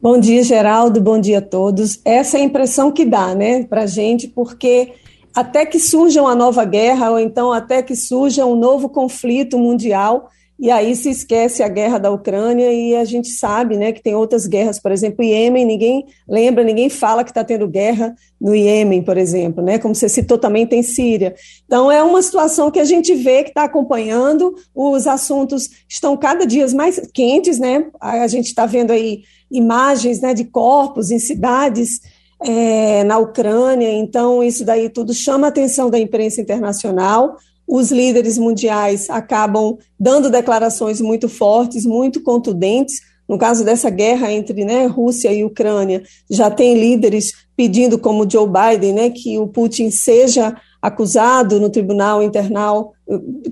Bom dia, Geraldo, bom dia a todos. Essa é a impressão que dá, né, para gente, porque até que surja uma nova guerra, ou então até que surja um novo conflito mundial, e aí se esquece a guerra da Ucrânia e a gente sabe né, que tem outras guerras, por exemplo, Iêmen, ninguém lembra, ninguém fala que está tendo guerra no Iêmen, por exemplo, né, como você citou também tem Síria. Então é uma situação que a gente vê que está acompanhando, os assuntos estão cada dia mais quentes, né? A gente está vendo aí imagens né, de corpos em cidades é, na Ucrânia, então isso daí tudo chama a atenção da imprensa internacional os líderes mundiais acabam dando declarações muito fortes, muito contundentes. No caso dessa guerra entre né, Rússia e Ucrânia, já tem líderes pedindo, como Joe Biden, né, que o Putin seja acusado no Tribunal Internal,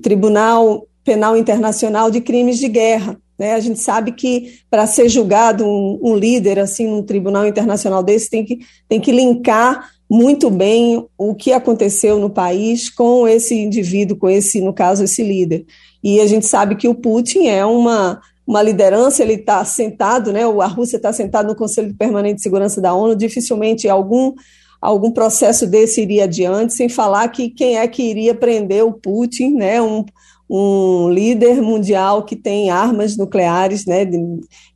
Tribunal Penal Internacional de crimes de guerra. Né? A gente sabe que para ser julgado um, um, líder assim num tribunal internacional desse tem que, tem que linkar muito bem o que aconteceu no país com esse indivíduo, com esse, no caso, esse líder. E a gente sabe que o Putin é uma, uma liderança, ele está sentado, né, a Rússia está sentada no Conselho Permanente de Segurança da ONU, dificilmente algum, algum processo desse iria adiante, sem falar que quem é que iria prender o Putin, né, um, um líder mundial que tem armas nucleares, né?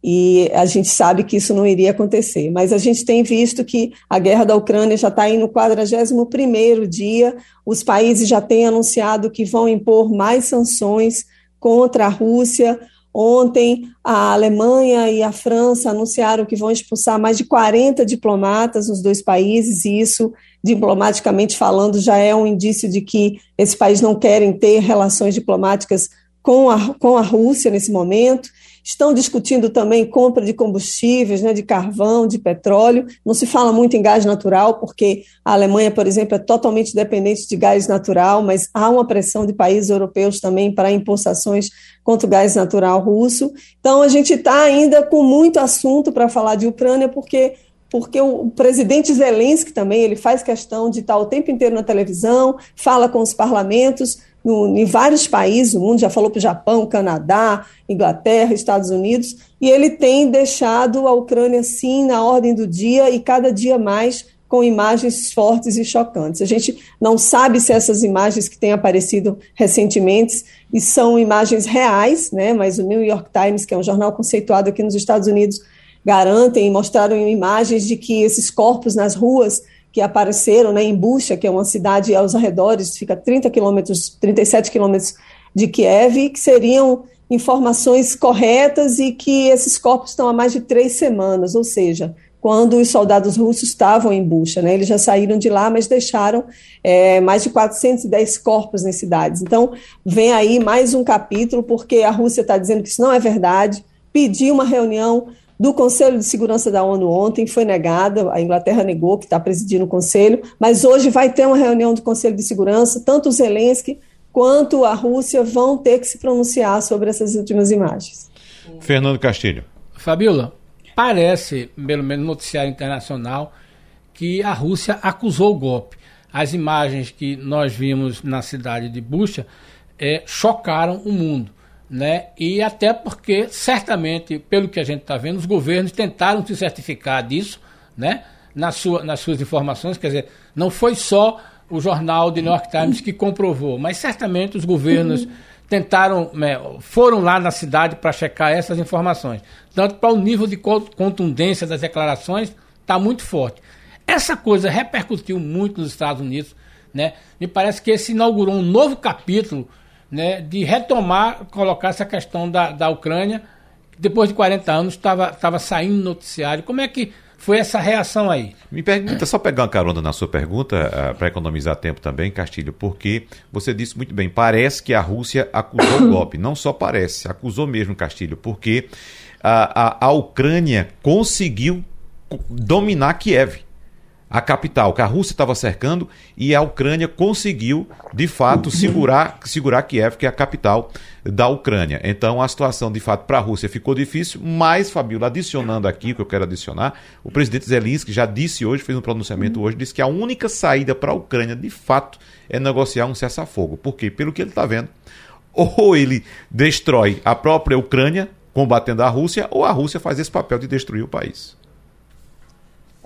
E a gente sabe que isso não iria acontecer. Mas a gente tem visto que a guerra da Ucrânia já está indo no 41 dia, os países já têm anunciado que vão impor mais sanções contra a Rússia. Ontem, a Alemanha e a França anunciaram que vão expulsar mais de 40 diplomatas nos dois países, e isso, diplomaticamente falando, já é um indício de que esses países não querem ter relações diplomáticas com a, com a Rússia nesse momento. Estão discutindo também compra de combustíveis, né, de carvão, de petróleo. Não se fala muito em gás natural, porque a Alemanha, por exemplo, é totalmente dependente de gás natural, mas há uma pressão de países europeus também para impor sanções contra o gás natural russo. Então, a gente está ainda com muito assunto para falar de Ucrânia, porque porque o presidente Zelensky também ele faz questão de estar o tempo inteiro na televisão, fala com os parlamentos, no, em vários países do mundo, já falou para o Japão, Canadá, Inglaterra, Estados Unidos, e ele tem deixado a Ucrânia, sim, na ordem do dia e cada dia mais com imagens fortes e chocantes. A gente não sabe se essas imagens que têm aparecido recentemente e são imagens reais, né, mas o New York Times, que é um jornal conceituado aqui nos Estados Unidos, garantem e mostraram imagens de que esses corpos nas ruas que apareceram né, em Bucha, que é uma cidade aos arredores, fica 30 quilômetros, 37 quilômetros de Kiev, que seriam informações corretas e que esses corpos estão há mais de três semanas, ou seja, quando os soldados russos estavam em Bucha, né, eles já saíram de lá, mas deixaram é, mais de 410 corpos nas cidades. Então, vem aí mais um capítulo, porque a Rússia está dizendo que isso não é verdade, pediu uma reunião do Conselho de Segurança da ONU ontem, foi negada, a Inglaterra negou que está presidindo o Conselho, mas hoje vai ter uma reunião do Conselho de Segurança, tanto o Zelensky quanto a Rússia vão ter que se pronunciar sobre essas últimas imagens. Fernando Castilho. Fabiola, parece, pelo menos no noticiário internacional, que a Rússia acusou o golpe. As imagens que nós vimos na cidade de Bucha é, chocaram o mundo né? E até porque, certamente, pelo que a gente está vendo, os governos tentaram se certificar disso, né? Na sua, nas suas informações, quer dizer, não foi só o jornal The New York Times que comprovou, mas certamente os governos tentaram, né, foram lá na cidade para checar essas informações. Tanto para o nível de contundência das declarações está muito forte. Essa coisa repercutiu muito nos Estados Unidos, né? Me parece que esse inaugurou um novo capítulo né, de retomar, colocar essa questão da, da Ucrânia, depois de 40 anos estava saindo no noticiário. Como é que foi essa reação aí? Me pergunta, só pegar uma carona na sua pergunta, uh, para economizar tempo também, Castilho, porque você disse muito bem, parece que a Rússia acusou o golpe. Não só parece, acusou mesmo, Castilho, porque a, a Ucrânia conseguiu dominar Kiev a capital, que a Rússia estava cercando e a Ucrânia conseguiu, de fato, segurar, segurar Kiev, que é a capital da Ucrânia. Então a situação, de fato, para a Rússia ficou difícil, mas, Fabiola, adicionando aqui o que eu quero adicionar, o presidente Zelensky já disse hoje, fez um pronunciamento hoje, disse que a única saída para a Ucrânia, de fato, é negociar um cessar-fogo. Por quê? Pelo que ele está vendo, ou ele destrói a própria Ucrânia, combatendo a Rússia, ou a Rússia faz esse papel de destruir o país.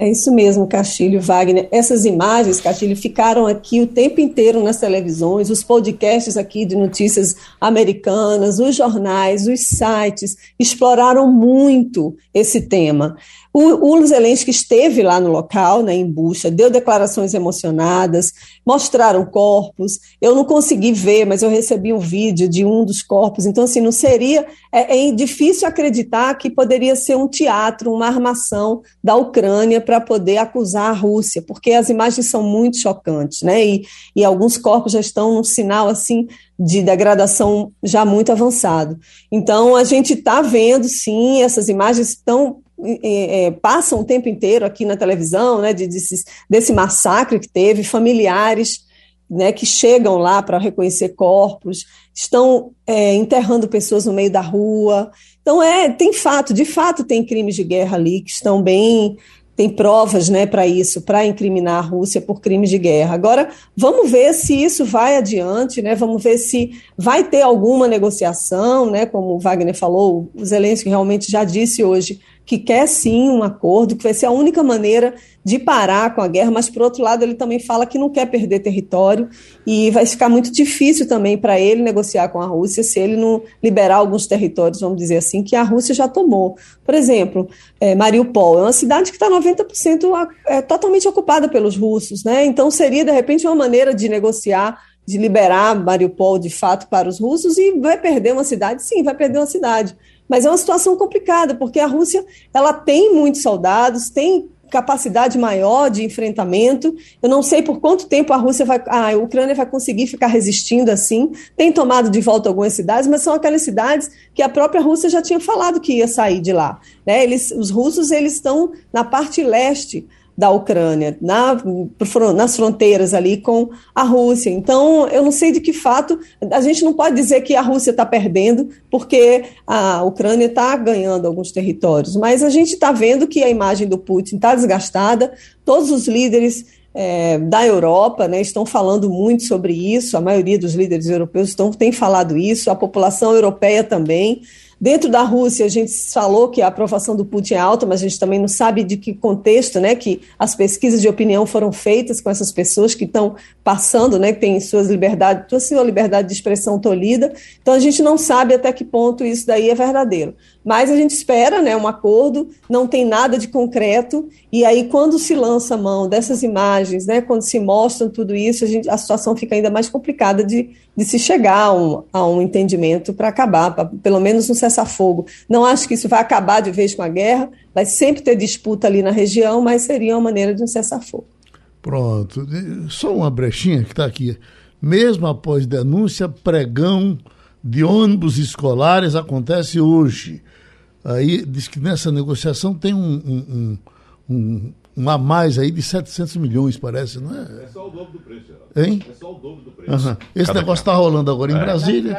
É isso mesmo, Castilho, Wagner. Essas imagens, Castilho, ficaram aqui o tempo inteiro nas televisões, os podcasts aqui de notícias americanas, os jornais, os sites, exploraram muito esse tema. O, o Zelensky esteve lá no local, né, em Bucha, deu declarações emocionadas, mostraram corpos. Eu não consegui ver, mas eu recebi um vídeo de um dos corpos. Então, assim, não seria. É, é difícil acreditar que poderia ser um teatro, uma armação da Ucrânia para poder acusar a Rússia, porque as imagens são muito chocantes, né? E, e alguns corpos já estão num sinal assim de degradação já muito avançado. Então, a gente está vendo, sim, essas imagens estão é, passam o tempo inteiro aqui na televisão, né, de, desse, desse massacre que teve, familiares né, que chegam lá para reconhecer corpos, estão é, enterrando pessoas no meio da rua. Então, é, tem fato, de fato, tem crimes de guerra ali que estão bem tem provas né, para isso, para incriminar a Rússia por crimes de guerra. Agora, vamos ver se isso vai adiante, né, vamos ver se vai ter alguma negociação, né, como o Wagner falou, o Zelensky realmente já disse hoje que quer sim um acordo, que vai ser a única maneira de parar com a guerra, mas por outro lado ele também fala que não quer perder território e vai ficar muito difícil também para ele negociar com a Rússia se ele não liberar alguns territórios, vamos dizer assim, que a Rússia já tomou. Por exemplo, é, Mariupol é uma cidade que está 90% é, totalmente ocupada pelos russos, né? Então seria de repente uma maneira de negociar de liberar Mariupol de fato para os russos e vai perder uma cidade? Sim, vai perder uma cidade. Mas é uma situação complicada, porque a Rússia ela tem muitos soldados, tem capacidade maior de enfrentamento. Eu não sei por quanto tempo a Rússia vai, a Ucrânia vai conseguir ficar resistindo assim. Tem tomado de volta algumas cidades, mas são aquelas cidades que a própria Rússia já tinha falado que ia sair de lá. Né? Eles, os russos eles estão na parte leste da Ucrânia, na, nas fronteiras ali com a Rússia. Então, eu não sei de que fato, a gente não pode dizer que a Rússia está perdendo, porque a Ucrânia está ganhando alguns territórios, mas a gente está vendo que a imagem do Putin está desgastada, todos os líderes é, da Europa né, estão falando muito sobre isso, a maioria dos líderes europeus estão, tem falado isso, a população europeia também. Dentro da Rússia, a gente falou que a aprovação do Putin é alta, mas a gente também não sabe de que contexto né, que as pesquisas de opinião foram feitas com essas pessoas que estão passando, né, que têm suas liberdades, sua liberdade de expressão tolhida. Então a gente não sabe até que ponto isso daí é verdadeiro. Mas a gente espera né, um acordo, não tem nada de concreto, e aí quando se lança a mão dessas imagens, né, quando se mostram tudo isso, a, gente, a situação fica ainda mais complicada de, de se chegar a um, a um entendimento para acabar, pra, pelo menos um cessar-fogo. Não acho que isso vai acabar de vez com a guerra, vai sempre ter disputa ali na região, mas seria uma maneira de um cessar-fogo. Pronto. Só uma brechinha que está aqui. Mesmo após denúncia, pregão de ônibus escolares acontece hoje. Aí diz que nessa negociação tem um, um, um, um, a mais aí de 700 milhões, parece, não é? É só o dobro do preço, Geraldo. Hein? É só o dobro do preço. Uhum. Esse Cada negócio está rolando agora em é. Brasília.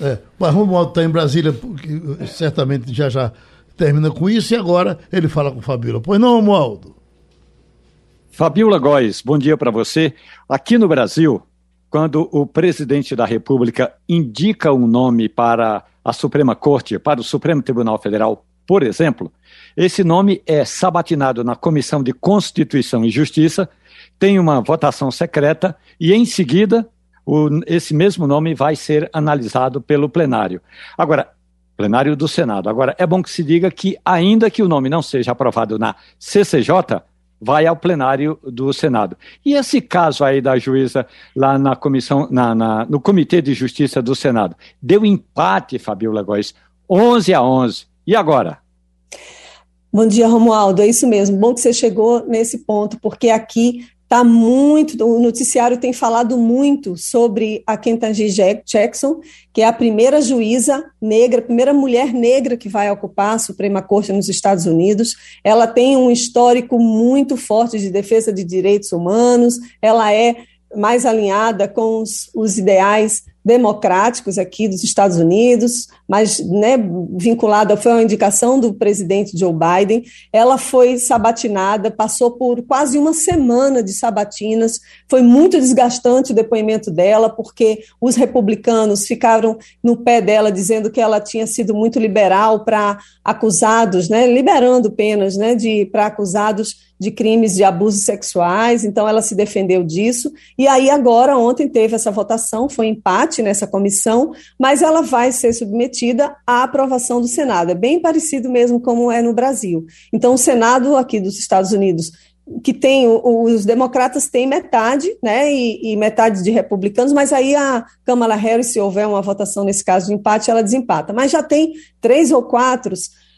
É. O Romualdo está em Brasília, porque certamente já já termina com isso, e agora ele fala com o Fabíola. Pois não, Romualdo? Fabiola Góes, bom dia para você. Aqui no Brasil, quando o presidente da República indica um nome para a Suprema Corte, para o Supremo Tribunal Federal, por exemplo, esse nome é sabatinado na Comissão de Constituição e Justiça, tem uma votação secreta e, em seguida, o, esse mesmo nome vai ser analisado pelo plenário. Agora, plenário do Senado. Agora, é bom que se diga que, ainda que o nome não seja aprovado na CCJ, vai ao plenário do Senado. E esse caso aí da juíza lá na comissão, na, na, no Comitê de Justiça do Senado, deu empate, Fabiola Góes, 11 a 11. E agora? Bom dia, Romualdo. É isso mesmo. Bom que você chegou nesse ponto, porque aqui Tá muito, o noticiário tem falado muito sobre a Ketanji Jackson, que é a primeira juíza negra, a primeira mulher negra que vai ocupar a Suprema Corte nos Estados Unidos. Ela tem um histórico muito forte de defesa de direitos humanos, ela é mais alinhada com os, os ideais democráticos aqui dos Estados Unidos, mas né, vinculada foi uma indicação do presidente Joe Biden. Ela foi sabatinada, passou por quase uma semana de sabatinas. Foi muito desgastante o depoimento dela, porque os republicanos ficaram no pé dela dizendo que ela tinha sido muito liberal para acusados, né, liberando penas, né, de para acusados de crimes de abusos sexuais, então ela se defendeu disso. E aí, agora, ontem teve essa votação, foi empate nessa comissão, mas ela vai ser submetida à aprovação do Senado. É bem parecido mesmo como é no Brasil. Então, o Senado aqui dos Estados Unidos que tem os democratas têm metade, né, e, e, metade de republicanos, mas aí a Kamala Harris, se houver uma votação nesse caso de empate, ela desempata. Mas já tem três ou quatro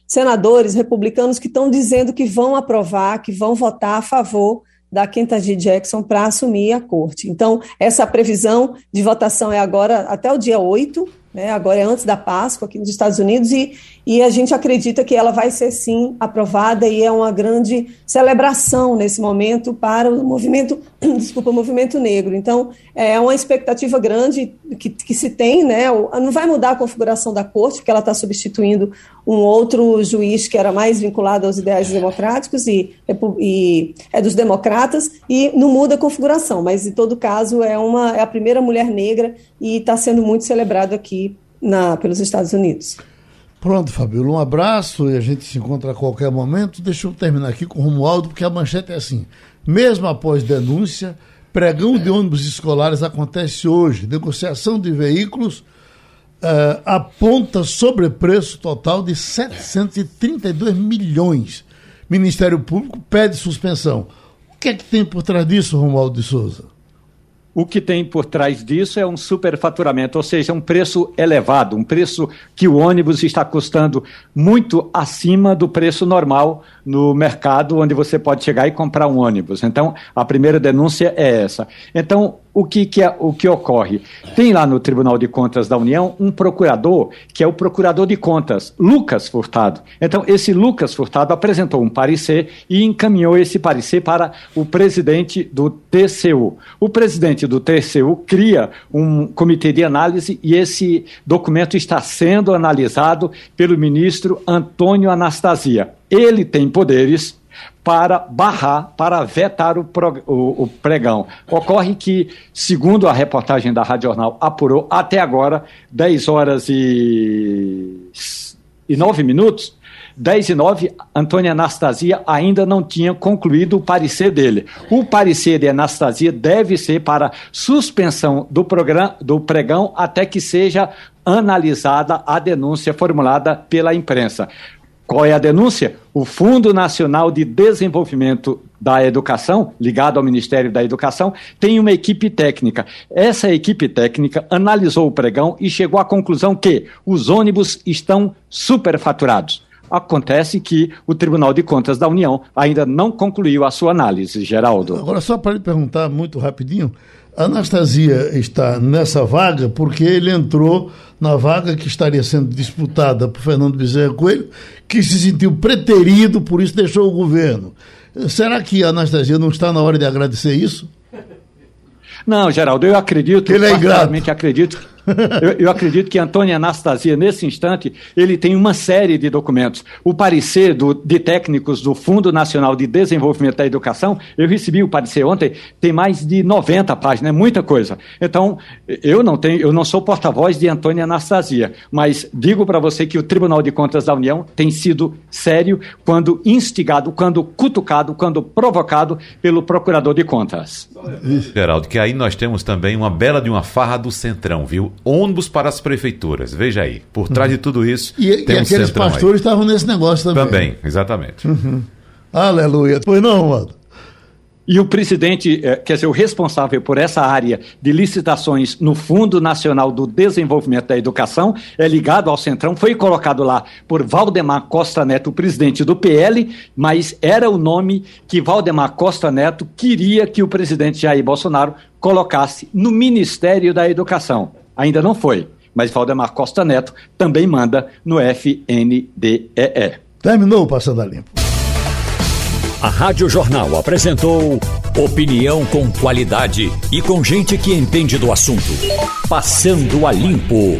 senadores republicanos que estão dizendo que vão aprovar, que vão votar a favor da Kentanji Jackson para assumir a corte. Então, essa previsão de votação é agora até o dia 8, né, agora é antes da Páscoa aqui nos Estados Unidos, e, e a gente acredita que ela vai ser sim aprovada e é uma grande celebração nesse momento para o movimento, desculpa, o movimento negro. Então, é uma expectativa grande que, que se tem, né, não vai mudar a configuração da corte, porque ela está substituindo um outro juiz que era mais vinculado aos ideais democráticos e, e é dos democratas, e não muda a configuração, mas em todo caso é, uma, é a primeira mulher negra e está sendo muito celebrado aqui na, pelos Estados Unidos. Pronto, Fabíola, um abraço e a gente se encontra a qualquer momento. Deixa eu terminar aqui com o Romualdo, porque a manchete é assim: mesmo após denúncia, pregão de ônibus escolares acontece hoje. Negociação de veículos uh, aponta sobrepreço total de 732 milhões. Ministério Público pede suspensão. O que é que tem por trás disso, Romualdo de Souza? O que tem por trás disso é um superfaturamento, ou seja, um preço elevado, um preço que o ônibus está custando muito acima do preço normal no mercado onde você pode chegar e comprar um ônibus. Então, a primeira denúncia é essa. Então, o que, que, é, o que ocorre? Tem lá no Tribunal de Contas da União um procurador, que é o procurador de contas, Lucas Furtado. Então, esse Lucas Furtado apresentou um parecer e encaminhou esse parecer para o presidente do TCU. O presidente do TCU cria um comitê de análise e esse documento está sendo analisado pelo ministro Antônio Anastasia. Ele tem poderes para barrar, para vetar o, o, o, pregão. Ocorre que, segundo a reportagem da Rádio Jornal apurou, até agora, 10 horas e, e 9 minutos, 10 e 9, Antônia Anastasia ainda não tinha concluído o parecer dele. O parecer de Anastasia deve ser para suspensão do, programa, do pregão até que seja analisada a denúncia formulada pela imprensa. Qual é a denúncia? O Fundo Nacional de Desenvolvimento da Educação, ligado ao Ministério da Educação, tem uma equipe técnica. Essa equipe técnica analisou o pregão e chegou à conclusão que os ônibus estão superfaturados. Acontece que o Tribunal de Contas da União ainda não concluiu a sua análise, Geraldo. Agora, só para lhe perguntar muito rapidinho, a Anastasia está nessa vaga porque ele entrou na vaga que estaria sendo disputada por Fernando Bezerra Coelho, que se sentiu preterido, por isso deixou o governo. Será que a Anastasia não está na hora de agradecer isso? Não, Geraldo, eu acredito, ele é ingrato. acredito eu, eu, acredito que Antônio Anastasia, nesse instante, ele tem uma série de documentos. O parecer do, de técnicos do Fundo Nacional de Desenvolvimento da Educação, eu recebi o parecer ontem, tem mais de 90 páginas, é muita coisa. Então, eu não tenho, eu não sou porta-voz de Antônio Anastasia, mas digo para você que o Tribunal de Contas da União tem sido sério quando instigado, quando cutucado, quando provocado pelo Procurador de Contas. Geraldo, que aí nós temos também uma bela de uma farra do Centrão, viu? Ônibus para as prefeituras. Veja aí, por trás uhum. de tudo isso. E, tem e um aqueles pastores aí. estavam nesse negócio também. Também, exatamente. Uhum. Aleluia. Pois não, mano. E o presidente, eh, quer dizer, o responsável por essa área de licitações no Fundo Nacional do Desenvolvimento da Educação, é ligado ao Centrão, foi colocado lá por Valdemar Costa Neto, o presidente do PL, mas era o nome que Valdemar Costa Neto queria que o presidente Jair Bolsonaro colocasse no Ministério da Educação. Ainda não foi, mas Valdemar Costa Neto também manda no FNDEE. Terminou o Passando a Limpo. A Rádio Jornal apresentou opinião com qualidade e com gente que entende do assunto. Passando a Limpo.